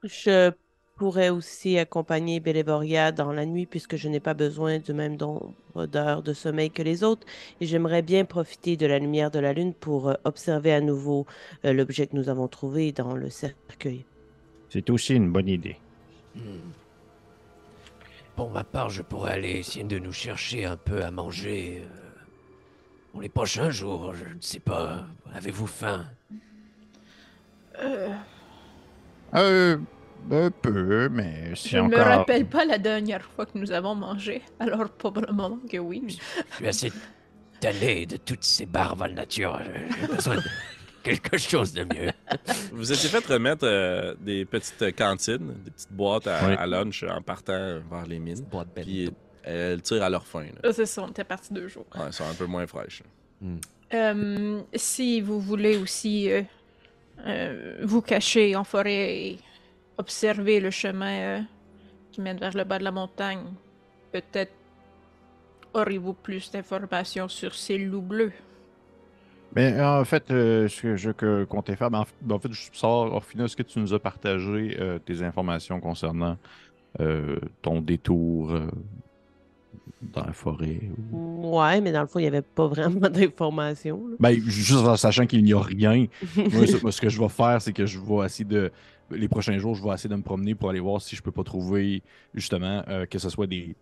Je pourrais aussi accompagner Bellevoria dans la nuit puisque je n'ai pas besoin du même nombre d'heures de sommeil que les autres et j'aimerais bien profiter de la lumière de la lune pour euh, observer à nouveau euh, l'objet que nous avons trouvé dans le cercueil. C'est aussi une bonne idée. Hmm. Pour ma part, je pourrais aller essayer de nous chercher un peu à manger euh, pour les prochains jours. Je ne sais pas. Avez-vous faim? Euh... euh un peu, mais Je ne me rappelle pas la dernière fois que nous avons mangé, alors probablement que oui. Je suis assez tanné de toutes ces barbes nature. J'ai besoin de quelque chose de mieux. Vous étiez fait remettre euh, des petites cantines, des petites boîtes à, lunch en partant vers les mines. Puis elles tirent à leur fin. C'est ça, on était parti deux jours. Ouais, elles sont un peu moins fraîches. Hmm. Euh, si vous voulez aussi euh, euh, vous cacher en forêt et observer le chemin euh, qui mène vers le bas de la montagne. Peut-être aurez-vous plus d'informations sur ces loups bleus? Mais en fait, euh, ce que je comptais faire, ben, en, fait, je sors, final, est-ce que tu nous as partagé tes informations concernant ton détour dans la forêt. Ouais, mais dans le fond, il n'y avait pas vraiment d'informations. Ben, juste en sachant qu'il n'y a rien, moi, ce que je vais faire, c'est que je vais essayer de. Les prochains jours, je vais essayer de me promener pour aller voir si je peux pas trouver, justement, euh, que ce soit des.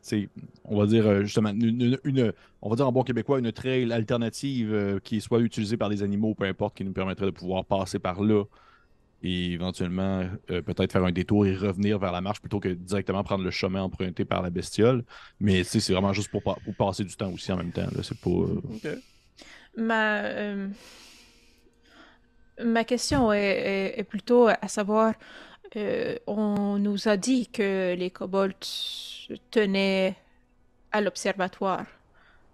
On va dire, euh, justement, une, On va dire en bon québécois, une trail alternative euh, qui soit utilisée par des animaux, peu importe, qui nous permettrait de pouvoir passer par là et éventuellement euh, peut-être faire un détour et revenir vers la marche plutôt que directement prendre le chemin emprunté par la bestiole. Mais c'est vraiment juste pour, passer du temps aussi en même temps. C'est pas. Euh, ma, euh, ma question est, plutôt à savoir on nous a dit que les kobolds tenaient à l'observatoire.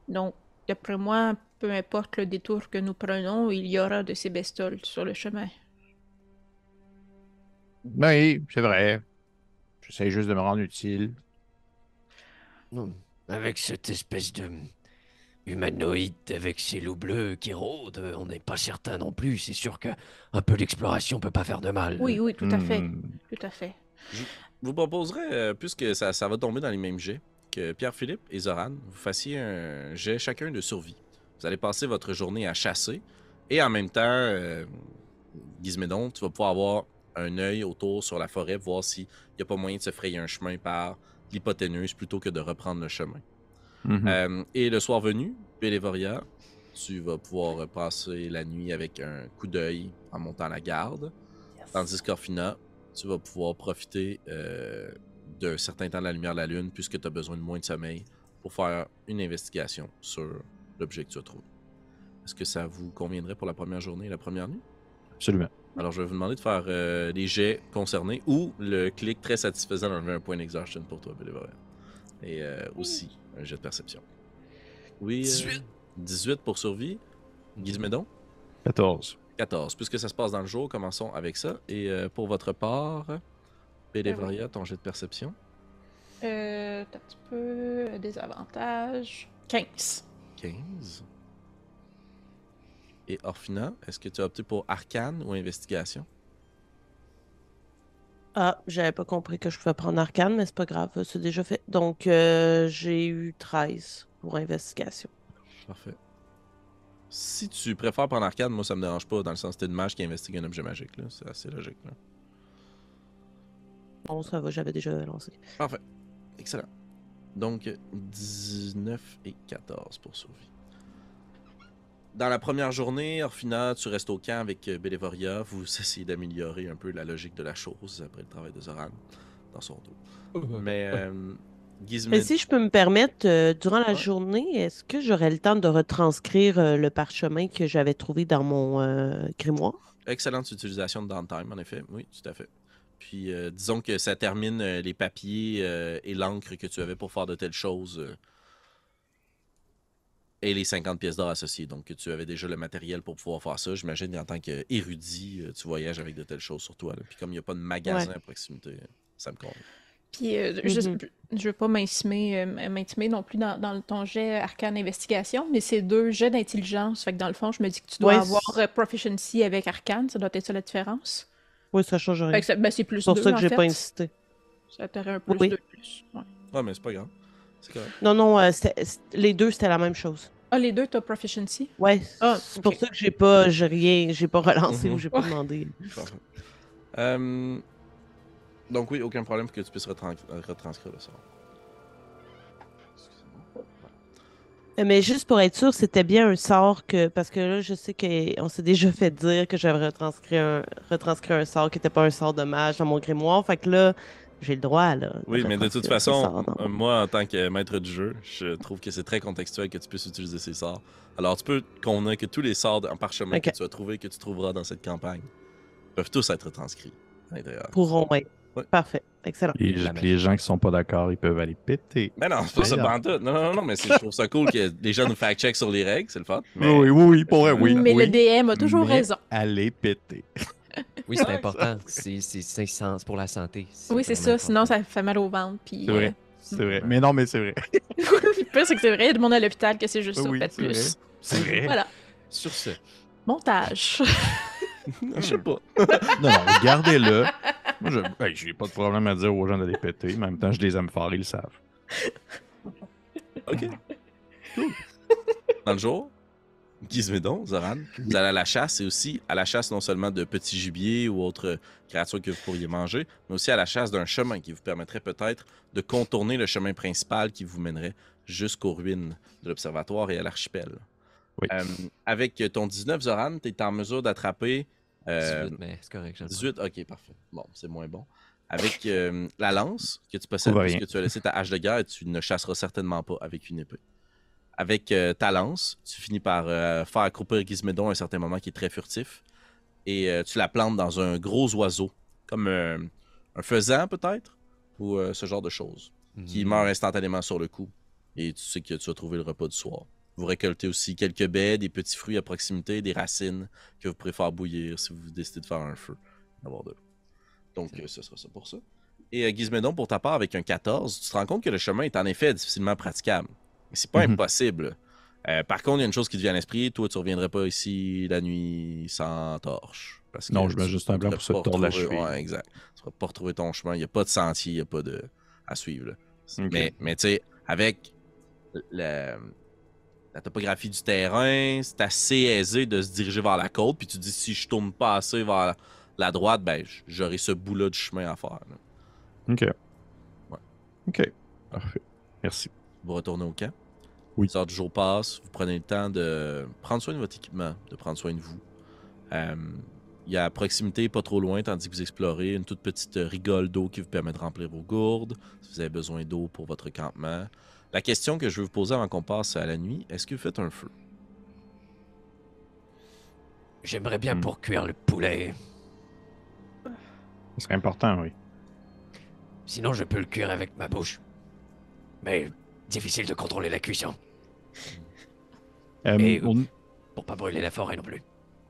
Donc, d'après moi, peu importe le détour que nous prenons, il y aura de ces bestioles sur le chemin. Oui, c'est vrai. J'essaie juste de me rendre utile. Avec cette espèce de humanoïde avec ses loups bleus qui rôdent, on n'est pas certain non plus. C'est sûr que un peu d'exploration peut pas faire de mal. Oui, oui, tout à fait. Hmm. Tout à fait. Je vous proposerais, euh, puisque ça, ça va tomber dans les mêmes jets, que Pierre-Philippe et Zoran, vous fassiez un jet chacun de survie. Vous allez passer votre journée à chasser et en même temps, euh, Gizmédon, tu vas pouvoir avoir un œil autour sur la forêt, voir s'il n'y a pas moyen de se frayer un chemin par l'hypoténuse plutôt que de reprendre le chemin. Mhm. Euh, et le soir venu, Pélévoria, tu vas pouvoir passer la nuit avec un coup d'œil en montant la garde. Tandis qu'Orfina, tu vas pouvoir profiter euh, d'un certain temps de la lumière de la lune puisque tu as besoin de moins de sommeil pour faire une investigation sur l'objet que tu as trouvé. Est-ce que ça vous conviendrait pour la première journée et la première nuit? Absolument. Alors, je vais vous demander de faire euh, les jets concernés ou le clic très satisfaisant d'enlever un point d'exhaustion pour toi, Bélévoria. Et euh, aussi un jet de perception. Oui. 18. 18 pour survie. Gizmédon 14. 14. Puisque ça se passe dans le jour, commençons avec ça. Et euh, pour votre part, Bélévoria, ton jet de perception? Euh. Un petit peu. Des avantages. 15. 15. Et Orphina, est-ce que tu as opté pour arcane ou investigation? Ah, j'avais pas compris que je pouvais prendre arcane, mais c'est pas grave, c'est déjà fait. Donc, euh, j'ai eu 13 pour investigation. Parfait. Si tu préfères prendre arcane, moi ça me dérange pas, dans le sens que t'es une mage qui investigue un objet magique. là. C'est assez logique. Là. Bon, ça va, j'avais déjà lancé. Parfait. Excellent. Donc, 19 et 14 pour survie. Dans la première journée, Orphina, tu restes au camp avec euh, Bélévoria. Vous essayez d'améliorer un peu la logique de la chose après le travail de Zoran dans son dos. Mais euh, si je peux me permettre, euh, durant la Ouais. journée, est-ce que j'aurais le temps de retranscrire euh, le parchemin que j'avais trouvé dans mon euh, grimoire? Excellente utilisation de downtime, en effet. Oui, tout à fait. Puis, euh, disons que ça termine euh, les papiers euh, et l'encre que tu avais pour faire de telles choses. Et les 50 pièces d'or associées. Donc, tu avais déjà le matériel pour pouvoir faire ça. J'imagine qu'en tant qu'érudit, euh, tu voyages avec de telles choses sur toi. là. Puis, comme il n'y a pas de magasin à proximité, ça me convient. Puis, euh, je, Mhm. je veux pas m'intimer euh, m'intimer non plus dans, dans ton jet arcane investigation, mais c'est deux jets d'intelligence. Fait que dans le fond, je me dis que tu dois Ouais, avoir proficiency avec arcane. Ça doit être ça la différence. Oui, ça change rien. Ben, c'est plus C'est pour deux, ça que j'ai pas incité. Ça t'aurait un plus Oui. de plus. Ouais. Ouais, mais c'est pas grave. Correct. Non, non, euh, les deux, c'était la même chose. Ah, les deux, t'as proficiency? Ouais, Ah, c'est pour ça que j'ai pas, j'ai rien, j'ai pas relancé Mhm. ou j'ai pas demandé. Euh, donc, oui, aucun problème que tu puisses retran- retranscrire le sort. Euh, Mais juste pour être sûr, c'était bien un sort que. Parce que là, je sais qu'on s'est déjà fait dire que j'avais retranscrit un, retranscrit un sort qui n'était pas un sort de mage dans mon grimoire. Fait que là, j'ai le droit, là. Oui, mais de toute façon, euh, moi, en tant que maître du jeu, je trouve que c'est très contextuel que tu puisses utiliser ces sorts. Alors, tu peux convenir que tous les sorts en parchemin que tu as trouvés, que tu trouveras dans cette campagne, peuvent tous être transcrits à l'intérieur. Pourront. Ouais. Parfait. Excellent. Les, les gens qui sont pas d'accord, ils peuvent aller péter. Mais non, c'est pas ça, pantoute. Non, non, non, mais je trouve ça cool que les gens nous fact-check sur les règles, c'est le fun. Mais... Oui, oui, oui, pour vrai, oui. mais oui. le DM a toujours mais raison. Aller péter. Oui, c'est important. C'est c'est- c'est sens pour la santé. Oui, c'est ça. Sinon, ça fait mal au ventre. Puis, C'est vrai. C'est vrai. Mais non, mais c'est vrai. euh, le pire, c'est que c'est vrai. Il y a du monde à l'hôpital que c'est juste ça. Oui, Faites c'est plus. vrai. C'est vrai. Voilà. Sur ce, Montage. Je sais pas. Non, non, gardez-le. Moi, je hey, j'ai pas de problème à dire aux gens d'aller péter. Mais en même temps, je les aime fort, ils le savent. Ok. Cool. Dans le jour, Gizmédon, Zoran, vous allez à la chasse et aussi à la chasse non seulement de petits gibiers ou autres créatures que vous pourriez manger, mais aussi à la chasse d'un chemin qui vous permettrait peut-être de contourner le chemin principal qui vous mènerait jusqu'aux ruines de l'observatoire et à l'archipel. Oui. Euh, avec ton 19, Zoran, tu es en mesure d'attraper. euh, 18, mais c'est correct. j'attends. 18, ok, parfait. Bon, c'est moins bon. Avec euh, la lance que tu possèdes, puisque tu as laissé ta hache de guerre, tu ne chasseras certainement pas avec une épée. Avec euh, ta lance, tu finis par euh, faire accroupir Gizmédon à un certain moment qui est très furtif. Et euh, tu la plantes dans un gros oiseau, comme un faisan peut-être, ou ce genre de choses, qui Mhm. meurt instantanément sur le coup. Et tu sais que tu as trouvé le repas du soir. Vous récoltez aussi quelques baies, des petits fruits à proximité, des racines que vous pourrez faire bouillir si vous décidez de faire un feu. Avoir de l'eau. Donc, ce sera ça pour ça. Et Gizmédon, pour ta part, avec un 14, tu te rends compte que le chemin est en effet difficilement praticable. C'est pas Mhm. impossible. Euh, par contre, il y a une chose qui te vient à l'esprit. Toi, tu reviendrais pas ici la nuit sans torche. Parce que Non, je mets juste un pourrais pour se tordre la cheville. Ouais, exact. Tu pourras pas retrouver ton chemin. Il n'y a pas de sentier, il n'y a pas de... à suivre. Mais, mais tu sais, avec la topographie du terrain, c'est assez aisé de se diriger vers la côte. Puis tu dis, si je tourne pas assez vers la droite, ben j'aurai ce bout-là de chemin à faire. là. OK. Ouais. OK. Parfait. Merci. Vous retournez au camp? Oui. Les heures du jour passent. Vous prenez le temps de prendre soin de votre équipement, de prendre soin de vous. Euh, Il y a à proximité, pas trop loin, tandis que vous explorez, une toute petite rigole d'eau qui vous permet de remplir vos gourdes, si vous avez besoin d'eau pour votre campement. La question que je veux vous poser avant qu'on passe à la nuit, est-ce que vous faites un feu? J'aimerais bien Hmm. pour cuire le poulet. Ce serait important, oui. Sinon, je peux le cuire avec ma bouche. Mais difficile de contrôler la cuisson. Euh, Et- on, Pour pas brûler la forêt non plus.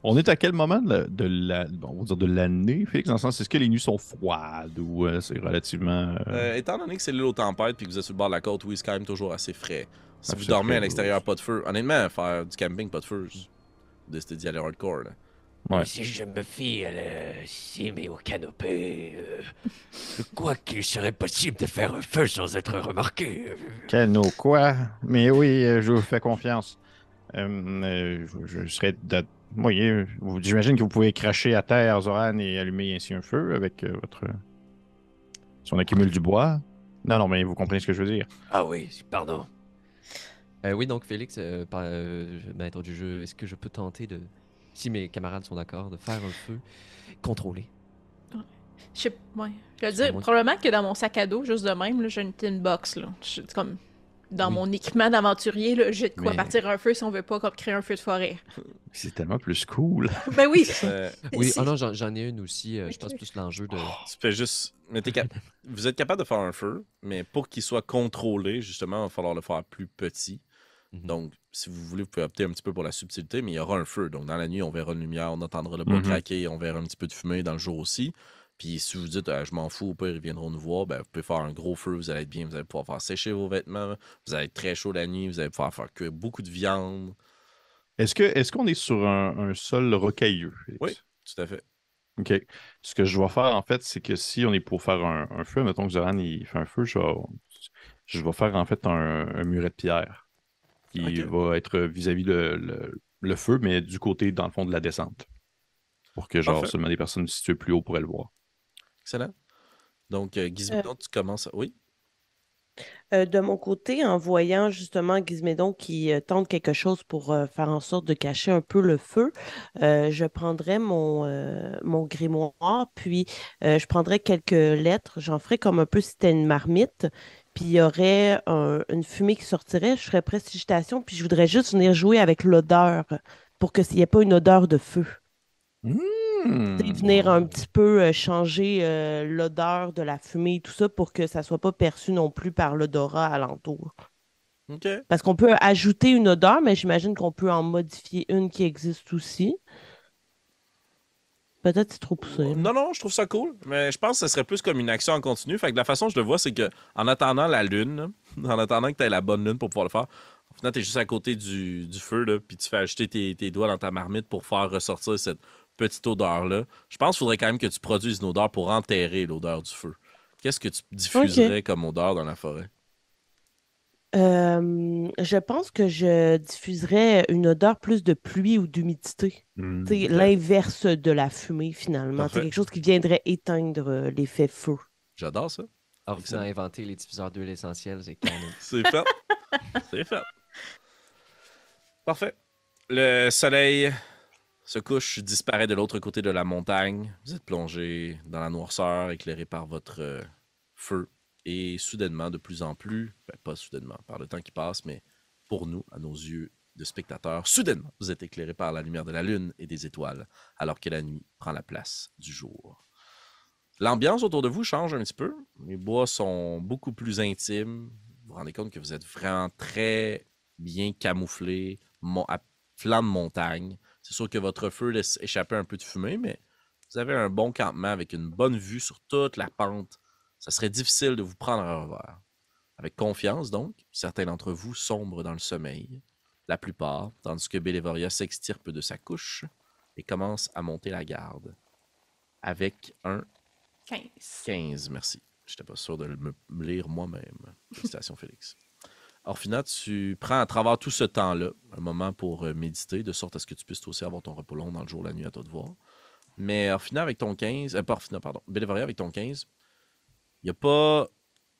on est à quel moment de la, de la- bon, on va dire de l'année, Félix, dans le sens, est-ce que les nuits sont froides ou euh, c'est relativement... euh, Euh, étant donné que c'est l'île aux tempêtes puis que vous êtes sur le bord de la côte, oui, c'est quand même toujours assez frais. Si Ah, vous dormez frais, à l'extérieur, pas de feu. Honnêtement, faire du camping, pas de feu, décidé d'y aller hardcore. Là. Ouais. Si je me fie à la cime et au canopé, euh, je crois qu'il serait possible de faire un feu sans être remarqué. Euh, Cano quoi? Mais oui, euh, je vous fais confiance. Euh, je, je serais. de- Oui, j'imagine que vous pouvez cracher à terre, Zoran, et allumer ainsi un feu avec votre. Si on accumule du bois. Non, non, mais vous comprenez ce que je veux dire. Ah oui, pardon. Euh, oui, donc Félix, euh, par- euh, maître du jeu, est-ce que je peux tenter de, si mes camarades sont d'accord, de faire un feu contrôlé? Je sais ouais. Je veux dire, probablement que dans mon sac à dos, juste de même, j'ai une tin box. Là. Je- comme dans Oui. mon équipement d'aventurier, j'ai de quoi Mais- partir un feu si on veut pas comme créer un feu de forêt. C'est tellement plus cool. ben oui! Euh, Oui, oh non, j'en ai une aussi. euh, je Ok. pense plus l'enjeu de. tu fais juste. mais cap- Vous êtes capable de faire un feu, mais pour qu'il soit contrôlé, justement, il va falloir le faire plus petit. Mhm. Donc, si vous voulez, vous pouvez opter un petit peu pour la subtilité, mais il y aura un feu. Donc, dans la nuit, on verra une lumière, on entendra le bois Mhm. craquer, on verra un petit peu de fumée dans le jour aussi. Puis, si vous dites, Ah, je m'en fous, au pire, ils viendront nous voir, ben, vous pouvez faire un gros feu, vous allez être bien, vous allez pouvoir faire sécher vos vêtements, vous allez être très chaud la nuit, vous allez pouvoir faire cuire beaucoup de viande. Est-ce que est-ce qu'on est sur un, un sol rocailleux? Oui. Tout à fait. OK. Ce que je vais faire, en fait, c'est que si on est pour faire un, un feu, mettons que Zoran il fait un feu, je vais, je vais faire en fait un, un muret de pierre qui va être vis-à-vis le, le- le feu, mais du côté, dans le fond, de la descente. Pour que, genre, Parfait. seulement des personnes situées plus haut pourraient le voir. Excellent. Donc, euh, Gizmodo, tu commences. à- Oui. Euh, de mon côté, en voyant justement Gizmédon qui euh, tente quelque chose pour euh, faire en sorte de cacher un peu le feu, euh, je prendrais mon, euh, mon grimoire, puis euh, je prendrais quelques lettres, j'en ferais comme un peu si c'était une marmite, puis il y aurait un- une fumée qui sortirait, je ferais prestigitation, puis je voudrais juste venir jouer avec l'odeur pour que s'il n'y ait pas une odeur de feu. Sais, venir un petit peu euh, changer euh, l'odeur de la fumée et tout ça pour que ça soit pas perçu non plus par l'odorat alentour. OK. Parce qu'on peut ajouter une odeur, mais j'imagine qu'on peut en modifier une qui existe aussi. Peut-être c'est trop poussé. Non, non, je trouve ça cool. Mais je pense que ce serait plus comme une action en continu. Fait que la façon que je le vois, c'est que en attendant la lune, en attendant que tu aies la bonne lune pour pouvoir le faire, au final, tu es juste à côté du, du feu, là, puis tu fais ajouter tes, tes doigts dans ta marmite pour faire ressortir cette petite odeur-là. Je pense qu'il faudrait quand même que tu produises une odeur pour enterrer l'odeur du feu. Qu'est-ce que tu diffuserais comme odeur dans la forêt? Euh, je pense que je diffuserais une odeur plus de pluie ou d'humidité. Sais, L'inverse de la fumée, finalement. C'est quelque chose qui viendrait éteindre euh, l'effet feu. J'adore ça. Alors, Excellent. a inventé les diffuseurs d'huile essentielle, c'est canon. C'est fait. C'est fait. Parfait. Le soleil se couche, disparaît de l'autre côté de la montagne. Vous êtes plongé dans la noirceur, éclairé par votre euh, feu. Et soudainement, de plus en plus, ben, pas soudainement, par le temps qui passe, mais pour nous, à nos yeux de spectateurs, soudainement, vous êtes éclairé par la lumière de la lune et des étoiles, alors que la nuit prend la place du jour. L'ambiance autour de vous change un petit peu. Les bois sont beaucoup plus intimes. Vous vous rendez compte que vous êtes vraiment très bien camouflé, à flanc de montagne. C'est sûr que votre feu laisse échapper un peu de fumée, mais vous avez un bon campement avec une bonne vue sur toute la pente. Ça serait difficile de vous prendre à revers. Avec confiance, donc, certains d'entre vous sombrent dans le sommeil, la plupart, tandis que Bélévoria s'extirpe de sa couche et commence à monter la garde. Avec un 15. 15, merci. J'étais pas sûr de le- me lire moi-même. Félicitations, Félix. Orphina, tu prends à travers tout ce temps-là un moment pour euh, méditer, de sorte à ce que tu puisses aussi avoir ton repos long dans le jour, la nuit, à toi de voir. Mais Orphina, avec ton 15, euh, pas Orphina, pardon, Bélévaria, avec ton 15, il n'y a pas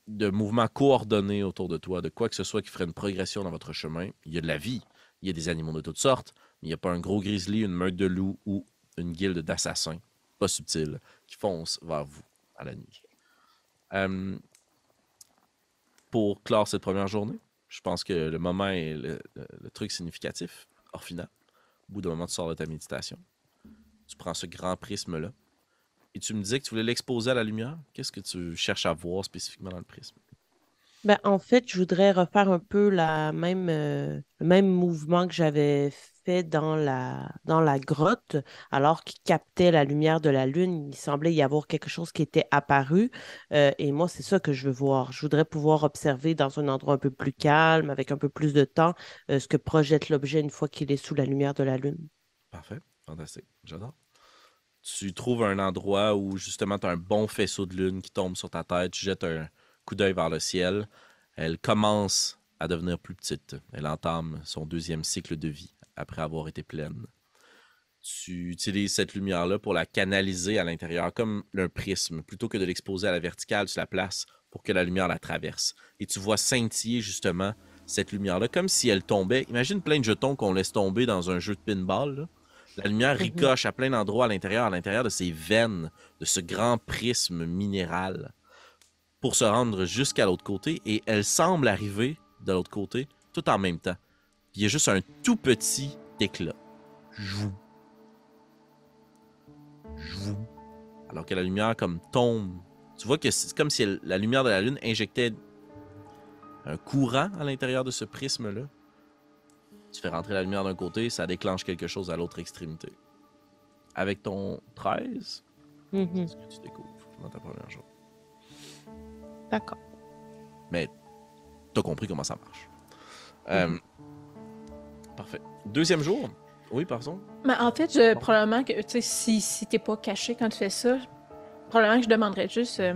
de mouvement coordonné autour de toi, de quoi que ce soit qui ferait une progression dans votre chemin. Il y a de la vie, il y a des animaux de toutes sortes, mais il n'y a pas un gros grizzly, une meute de loups ou une guilde d'assassins, pas subtile, qui foncent vers vous à la nuit. Pour clore cette première journée, je pense que le moment est le, truc significatif. Orphina, au bout d'un moment, tu sors de ta méditation. Tu prends ce grand prisme-là Et tu me disais que tu voulais l'exposer à la lumière. Qu'est-ce que tu cherches à voir spécifiquement dans le prisme? Ben, en fait, je voudrais refaire un peu la même, euh, le même mouvement que j'avais fait dans la, dans la grotte, alors qu'il captait la lumière de la lune. Il semblait y avoir quelque chose qui était apparu. Euh, et moi, c'est ça que je veux voir. Je voudrais pouvoir observer dans un endroit un peu plus calme, avec un peu plus de temps, euh, ce que projette l'objet une fois qu'il est sous la lumière de la lune. Parfait. Fantastique. J'adore. Tu trouves un endroit où justement tu as un bon faisceau de lune qui tombe sur ta tête. Tu jettes un coup d'œil vers le ciel. Elle commence à devenir plus petite. Elle entame son deuxième cycle de vie après avoir été pleine. Tu utilises cette lumière-là pour la canaliser à l'intérieur comme un prisme. Plutôt que de l'exposer à la verticale, tu la places pour que la lumière la traverse. Et tu vois scintiller justement cette lumière-là comme si elle tombait. Imagine plein de jetons qu'on laisse tomber dans un jeu de pinball. La lumière mhm. ricoche à plein d'endroits à l'intérieur, à l'intérieur de ces veines, de ce grand prisme minéral pour se rendre jusqu'à l'autre côté et elle semble arriver de l'autre côté tout en même temps. il y a juste un tout petit éclat. Jou. Jou. Alors que la lumière comme tombe. Tu vois que c'est comme si la lumière de la lune injectait un courant à l'intérieur de ce prisme-là. Tu fais rentrer la lumière d'un côté, ça déclenche quelque chose à l'autre extrémité. Avec ton 13, mm-hmm. ce que tu découvres dans ta première journée? D'accord. Mais t'as compris comment ça marche. Euh, parfait. Deuxième jour? Oui, pardon? Mais en fait, je, probablement que si, si t'es pas caché quand tu fais ça, probablement que je demanderais juste euh,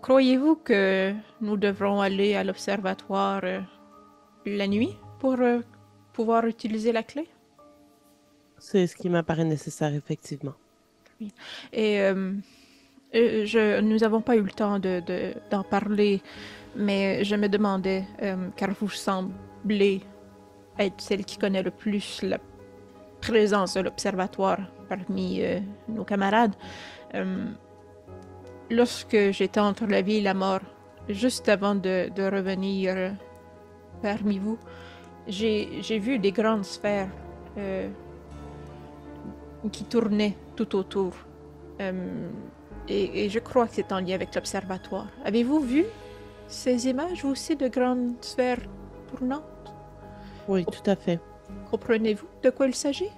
Croyez-vous que nous devrons aller à l'observatoire euh, la nuit pour pouvoir utiliser la clé? C'est ce qui m'apparaît nécessaire, effectivement. Oui. Et euh, je, nous n'avons pas eu le temps d'en de, parler, mais je me demandais, euh, car vous semblez être celle qui connaît le plus la présence de l'observatoire parmi euh, nos camarades. lorsque j'étais entre la vie et la mort, juste avant de, de revenir parmi vous, j'ai vu des grandes sphères qui tournaient tout autour. Et, je crois que c'est en lien avec l'observatoire. Avez-vous vu ces images, aussi, de grandes sphères tournantes? Oui, tout à fait. Comprenez-vous de quoi il s'agit?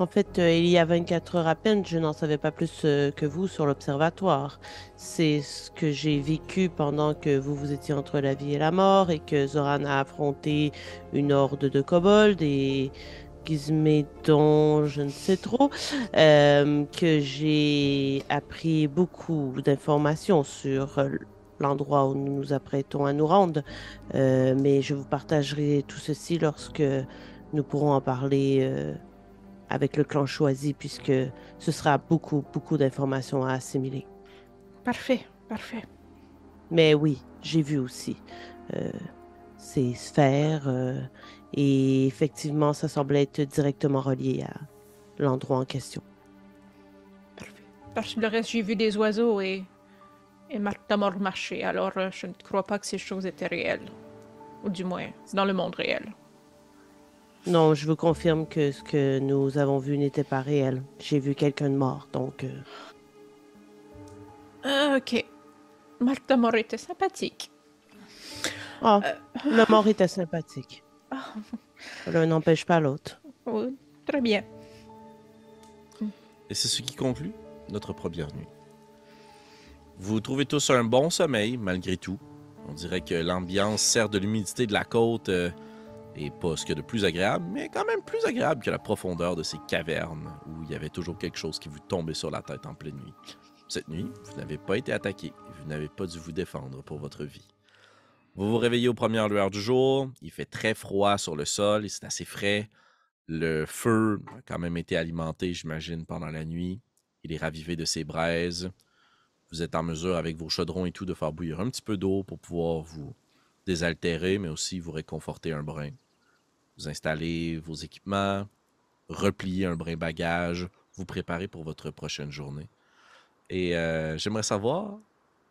En fait, euh, il y a 24 heures à peine, je n'en savais pas plus euh, que vous sur l'observatoire. C'est ce que j'ai vécu pendant que vous vous étiez entre la vie et la mort et que Zoran a affronté une horde de kobolds et Gizmédon, je ne sais trop, euh, que j'ai appris beaucoup d'informations sur l'endroit où nous nous apprêtons à nous rendre. Mais je vous partagerai tout ceci lorsque nous pourrons en parler avec le clan choisi, puisque ce sera beaucoup, beaucoup d'informations à assimiler. Parfait, parfait. Mais oui, j'ai vu aussi ces sphères et effectivement, ça semblait être directement relié à l'endroit en question. Parfait. Parce que le reste, j'ai vu des oiseaux et, et Martha mort marcher, alors euh, je ne crois pas que ces choses étaient réelles. Ou du moins, c'est dans le monde réel. Non, je vous confirme que ce que nous avons vu n'était pas réel. J'ai vu quelqu'un de mort, donc. Euh... Ah, ok. Martha mort était sympathique. Ah, la mort était sympathique. L'un n'empêche pas l'autre. très bien. Et c'est ce qui conclut notre première nuit. Vous trouvez tous un bon sommeil, malgré tout. On dirait que l'ambiance sert de l'humidité de la côte euh, et pas ce que de plus agréable, mais quand même plus agréable que la profondeur de ces cavernes où il y avait toujours quelque chose qui vous tombait sur la tête en pleine nuit. Cette nuit, vous n'avez pas été attaqué vous n'avez pas dû vous défendre pour votre vie. Vous vous réveillez aux premières lueurs du jour. Il fait très froid sur le sol c'est assez frais. Le feu a quand même été alimenté, j'imagine, pendant la nuit. Il est ravivé de ses braises. Vous êtes en mesure, avec vos chaudrons et tout, de faire bouillir un petit peu d'eau pour pouvoir vous désaltérer, mais aussi vous réconforter un brin. Vous installez vos équipements, repliez un brin bagage, vous préparez pour votre prochaine journée. Et euh, j'aimerais savoir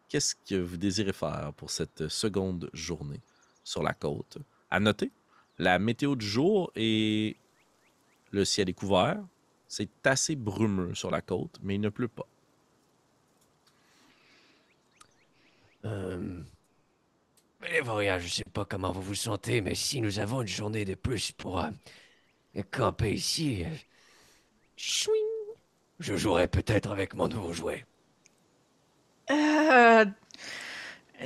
qu'est-ce que vous désirez faire pour cette seconde journée sur la côte? À noter, la météo du jour et le ciel est couvert. C'est assez brumeux sur la côte, mais il ne pleut pas. Euh, mais je sais pas comment vous vous sentez, mais si nous avons une journée de plus pour euh, camper ici, euh, je jouerai peut-être avec mon nouveau jouet. Euh,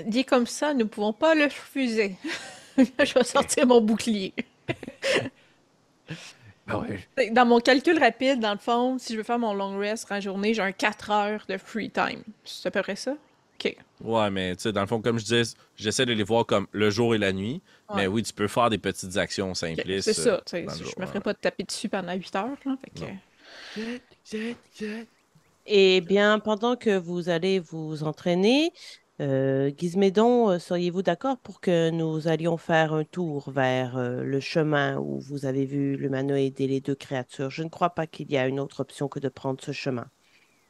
dit comme ça, nous pouvons pas le refuser. je vais sortir mon bouclier. Ben dans mon calcul rapide, dans le fond, si je veux faire mon long rest en journée, j'ai un 4 heures de free time. C'est à peu près ça? OK. Ouais, mais tu sais, dans le fond, comme je disais, j'essaie de les voir comme le jour et la nuit. Mais oui, tu peux faire des petites actions simplistes. C'est ça. je me ferais pas taper dessus pendant 8 heures. Là, Eh bien, pendant que vous allez vous entraîner, euh, Gizmédon, euh, seriez-vous d'accord pour que nous allions faire un tour vers euh, le chemin où vous avez vu l'humanoïde et les deux créatures? Je ne crois pas qu'il y a une autre option que de prendre ce chemin.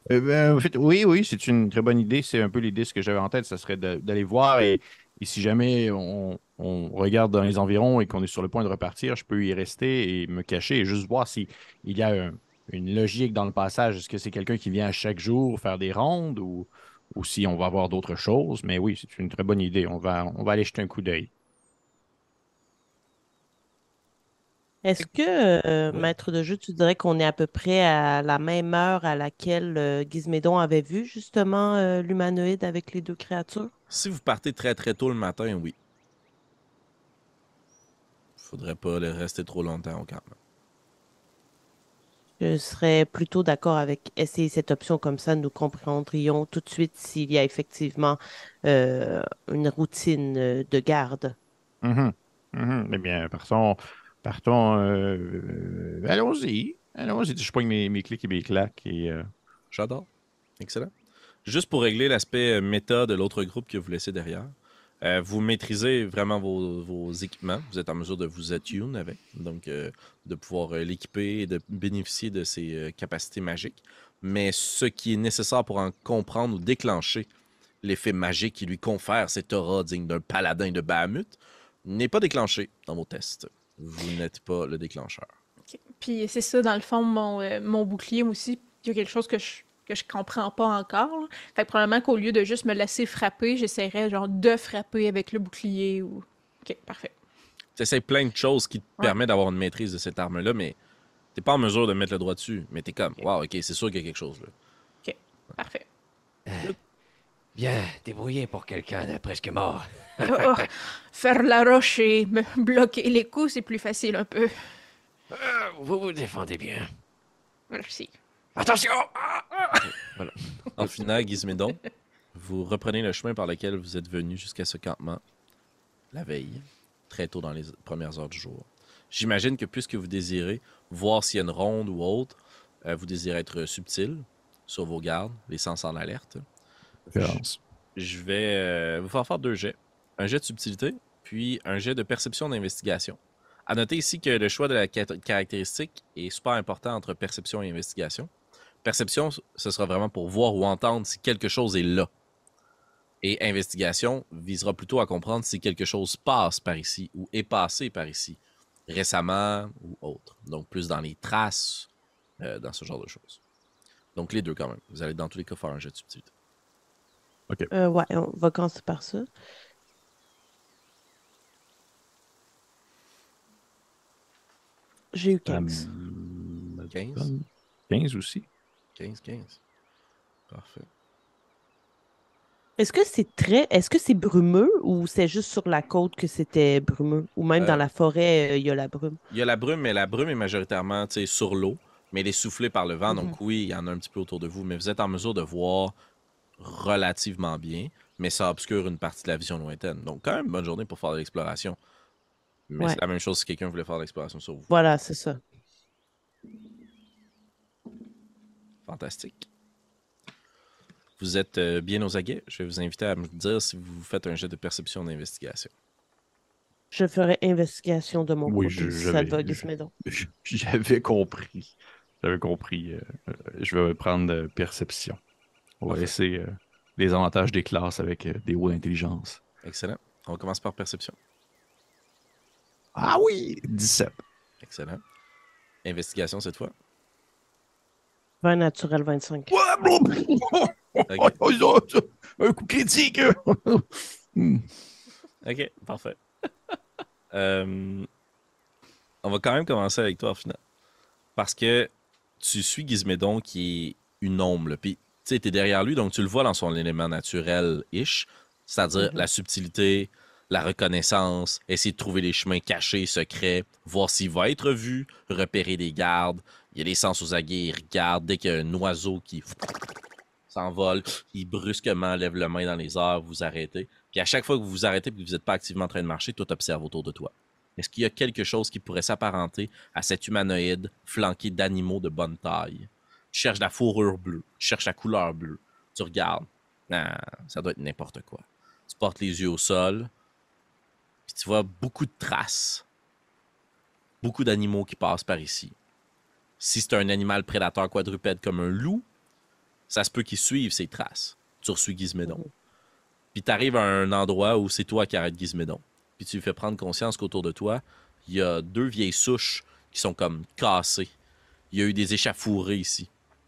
Ben, en fait, oui, oui, c'est une très bonne idée. C'est un peu l'idée ce que j'avais en tête, ce serait d'aller voir et, si jamais on, regarde dans les environs et qu'on est sur le point de repartir, je peux y rester et me cacher et juste voir s'il y a une logique dans le passage. Est-ce que c'est quelqu'un qui vient chaque jour faire des rondes ou, ou si on va voir d'autres choses? Mais oui, c'est une très bonne idée. On va, on va aller jeter un coup d'œil. Est-ce que, euh, maître de jeu, tu dirais qu'on est à peu près à la même heure à laquelle euh, Gizmédon avait vu justement euh, l'humanoïde avec les deux créatures? Si vous partez très très tôt le matin, oui. Faudrait pas rester trop longtemps au camp. Je serais plutôt d'accord avec essayer cette option comme ça. Nous comprendrions tout de suite s'il y a effectivement euh, une routine de garde. Mm Eh bien, partons. Partons. Euh, allons-y. Allons-y. Je prends mes, clics et mes claques. Euh, J'adore. Excellent. Juste pour régler l'aspect méta de l'autre groupe que vous laissez derrière. Euh, vous maîtrisez vraiment vos, équipements. Vous êtes en mesure de vous attune avec, donc euh, de pouvoir euh, l'équiper et de bénéficier de ses capacités magiques. Mais ce qui est nécessaire pour en comprendre ou déclencher l'effet magique qui lui confère cette aura digne d'un paladin de Bahamut n'est pas déclenché dans vos tests. Vous n'êtes pas le déclencheur. Puis c'est ça, dans le fond, mon, mon bouclier, aussi, il y a quelque chose que je que je comprends pas encore. Fait que probablement qu'au lieu de juste me laisser frapper, j'essaierais genre de frapper avec le bouclier ou. Ok, parfait. Tu essaies plein de choses qui te permettent d'avoir une maîtrise de cette arme-là, mais t'es pas en mesure de mettre le droit dessus. Mais t'es comme, waouh, ok, c'est sûr qu'il y a quelque chose là. Ok, parfait. Euh, bien débrouillé pour quelqu'un de presque mort. Oh, oh, faire la roche et me bloquer les coups, c'est plus facile un peu. Euh, vous vous défendez bien. Merci. Attention! voilà. En finale, Gizmédon, vous reprenez le chemin par lequel vous êtes venu jusqu'à ce campement la veille, très tôt dans les premières heures du jour. J'imagine que puisque vous désirez voir s'il y a une ronde ou autre, euh, vous désirez être subtil sur vos gardes, les sens en alerte. Je, vais euh, vous faire faire deux jets. Un jet de subtilité, puis un jet de perception d'investigation. À noter ici que le choix de la caractéristique est super important entre perception et investigation. Perception, ce sera vraiment pour voir ou entendre si quelque chose est là. Et investigation visera plutôt à comprendre si quelque chose passe par ici ou est passé par ici, récemment ou autre. Donc plus dans les traces, euh, dans ce genre de choses. Donc les deux quand même. Vous allez dans tous les cas faire un jet de subtilité. OK. Euh, ouais, on va commencer par ça. J'ai eu 15. 15? 15 aussi. 15, 15. Parfait. Est-ce que c'est très. Est-ce que c'est brumeux ou c'est juste sur la côte que c'était brumeux? Ou même dans euh, la forêt, euh, il y a la brume? Il y a la brume, mais la brume est majoritairement sur l'eau, mais elle est soufflée par le vent. Donc mhm. oui, il y en a un petit peu autour de vous, mais vous êtes en mesure de voir relativement bien, mais ça obscure une partie de la vision lointaine. Donc quand même, bonne journée pour faire de l'exploration. Mais c'est la même chose si quelqu'un voulait faire de l'exploration sur vous. Voilà, c'est ça. Fantastique. Vous êtes euh, bien aux aguets. Je vais vous inviter à me dire si vous faites un jet de perception d'investigation. Je ferai investigation de mon oui, côté. J'avais compris. J'avais compris. Euh, euh, je vais prendre perception. On va laisser les avantages des classes avec des hauts d'intelligence. Excellent. On commence par perception. Ah oui! 17. Excellent. Investigation cette fois. 20 naturel 25. un coup critique. Hmm. ok, parfait. Euh, on va quand même commencer avec toi, final. Parce que tu suis Gizmédon qui est une ombre. Puis, tu sais, t'es derrière lui, donc tu le vois dans son élément naturel-ish. C'est-à-dire Mhm. la subtilité, la reconnaissance, essayer de trouver les chemins cachés, secrets, voir s'il va être vu, repérer des gardes. Il y a des sens aux aguets, il regarde. Dès qu'il y a un oiseau qui s'envole, il brusquement lève le main dans les airs, vous arrêtez. Puis à chaque fois que vous vous arrêtez et que vous n'êtes pas activement en train de marcher, tout observe autour de toi. Est-ce qu'il y a quelque chose qui pourrait s'apparenter à cet humanoïde flanqué d'animaux de bonne taille? Tu cherches la fourrure bleue, tu cherches la couleur bleue, tu regardes. Ah, ça doit être n'importe quoi. Tu portes les yeux au sol, puis tu vois beaucoup de traces. Beaucoup d'animaux qui passent par ici. Si c'est un animal prédateur quadrupède comme un loup, ça se peut qu'il suive ces traces. Tu reçois Gizmédon. Puis tu arrives à un endroit où c'est toi qui arrêtes Gizmédon. Puis tu lui fais prendre conscience qu'autour de toi, il y a deux vieilles souches qui sont comme cassées. Il y a eu des échafourées ici,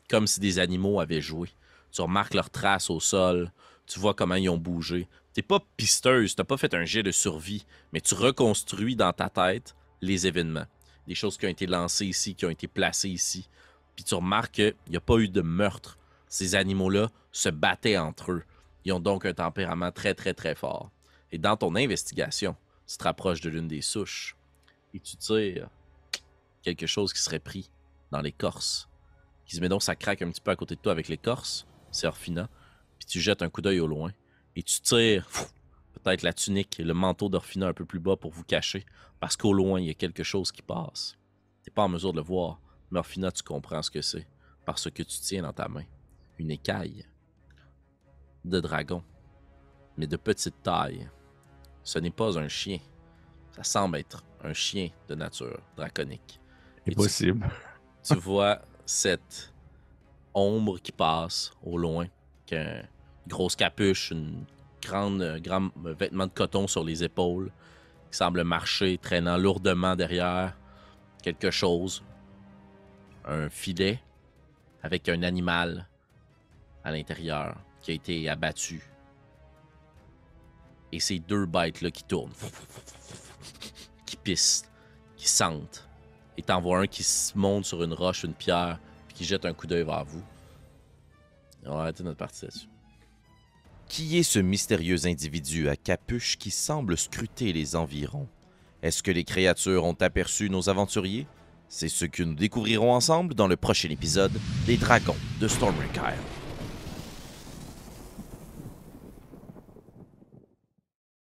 comme si des animaux avaient joué. Tu remarques leurs traces au sol, tu vois comment ils ont bougé. T'es pas pisteuse, t'as pas fait un jet de survie, mais tu reconstruis dans ta tête les événements. Les choses qui ont été lancées ici, qui ont été placées ici. Puis tu remarques qu'il n'y a pas eu de meurtre. Ces animaux-là se battaient entre eux. Ils ont donc un tempérament très, très, très fort. Et dans ton investigation, tu te rapproches de l'une des souches et tu tires quelque chose qui serait pris dans l'écorce. Qui se met donc, ça craque un petit peu à côté de toi avec l'écorce, c'est Orphina, puis tu jettes un coup d'œil au loin et tu tires peut-être la tunique et le manteau d'Orphina un peu plus bas pour vous cacher, parce qu'au loin, il y a quelque chose qui passe. T'es pas en mesure de le voir, mais Orphina, tu comprends ce que c'est, parce que tu tiens dans ta main une écaille de dragon, mais de petite taille. Ce n'est pas un chien. Ça semble être un chien de nature draconique. Tu- Impossible. tu vois cette ombre qui passe au loin, qui a une grosse capuche, une grande, euh, grand vêtement de coton sur les épaules, qui semble marcher, traînant lourdement derrière quelque chose, un filet avec un animal à l'intérieur qui a été abattu. Et ces deux bêtes-là qui tournent, qui pissent, qui sentent. Et t'en vois un qui se monte sur une roche, une pierre, puis qui jette un coup d'œil vers vous. On va arrêter notre partie là-dessus. Qui est ce mystérieux individu à capuche qui semble scruter les environs? Est-ce que les créatures ont aperçu nos aventuriers? C'est ce que nous découvrirons ensemble dans le prochain épisode des Dragons de Stormbreaker.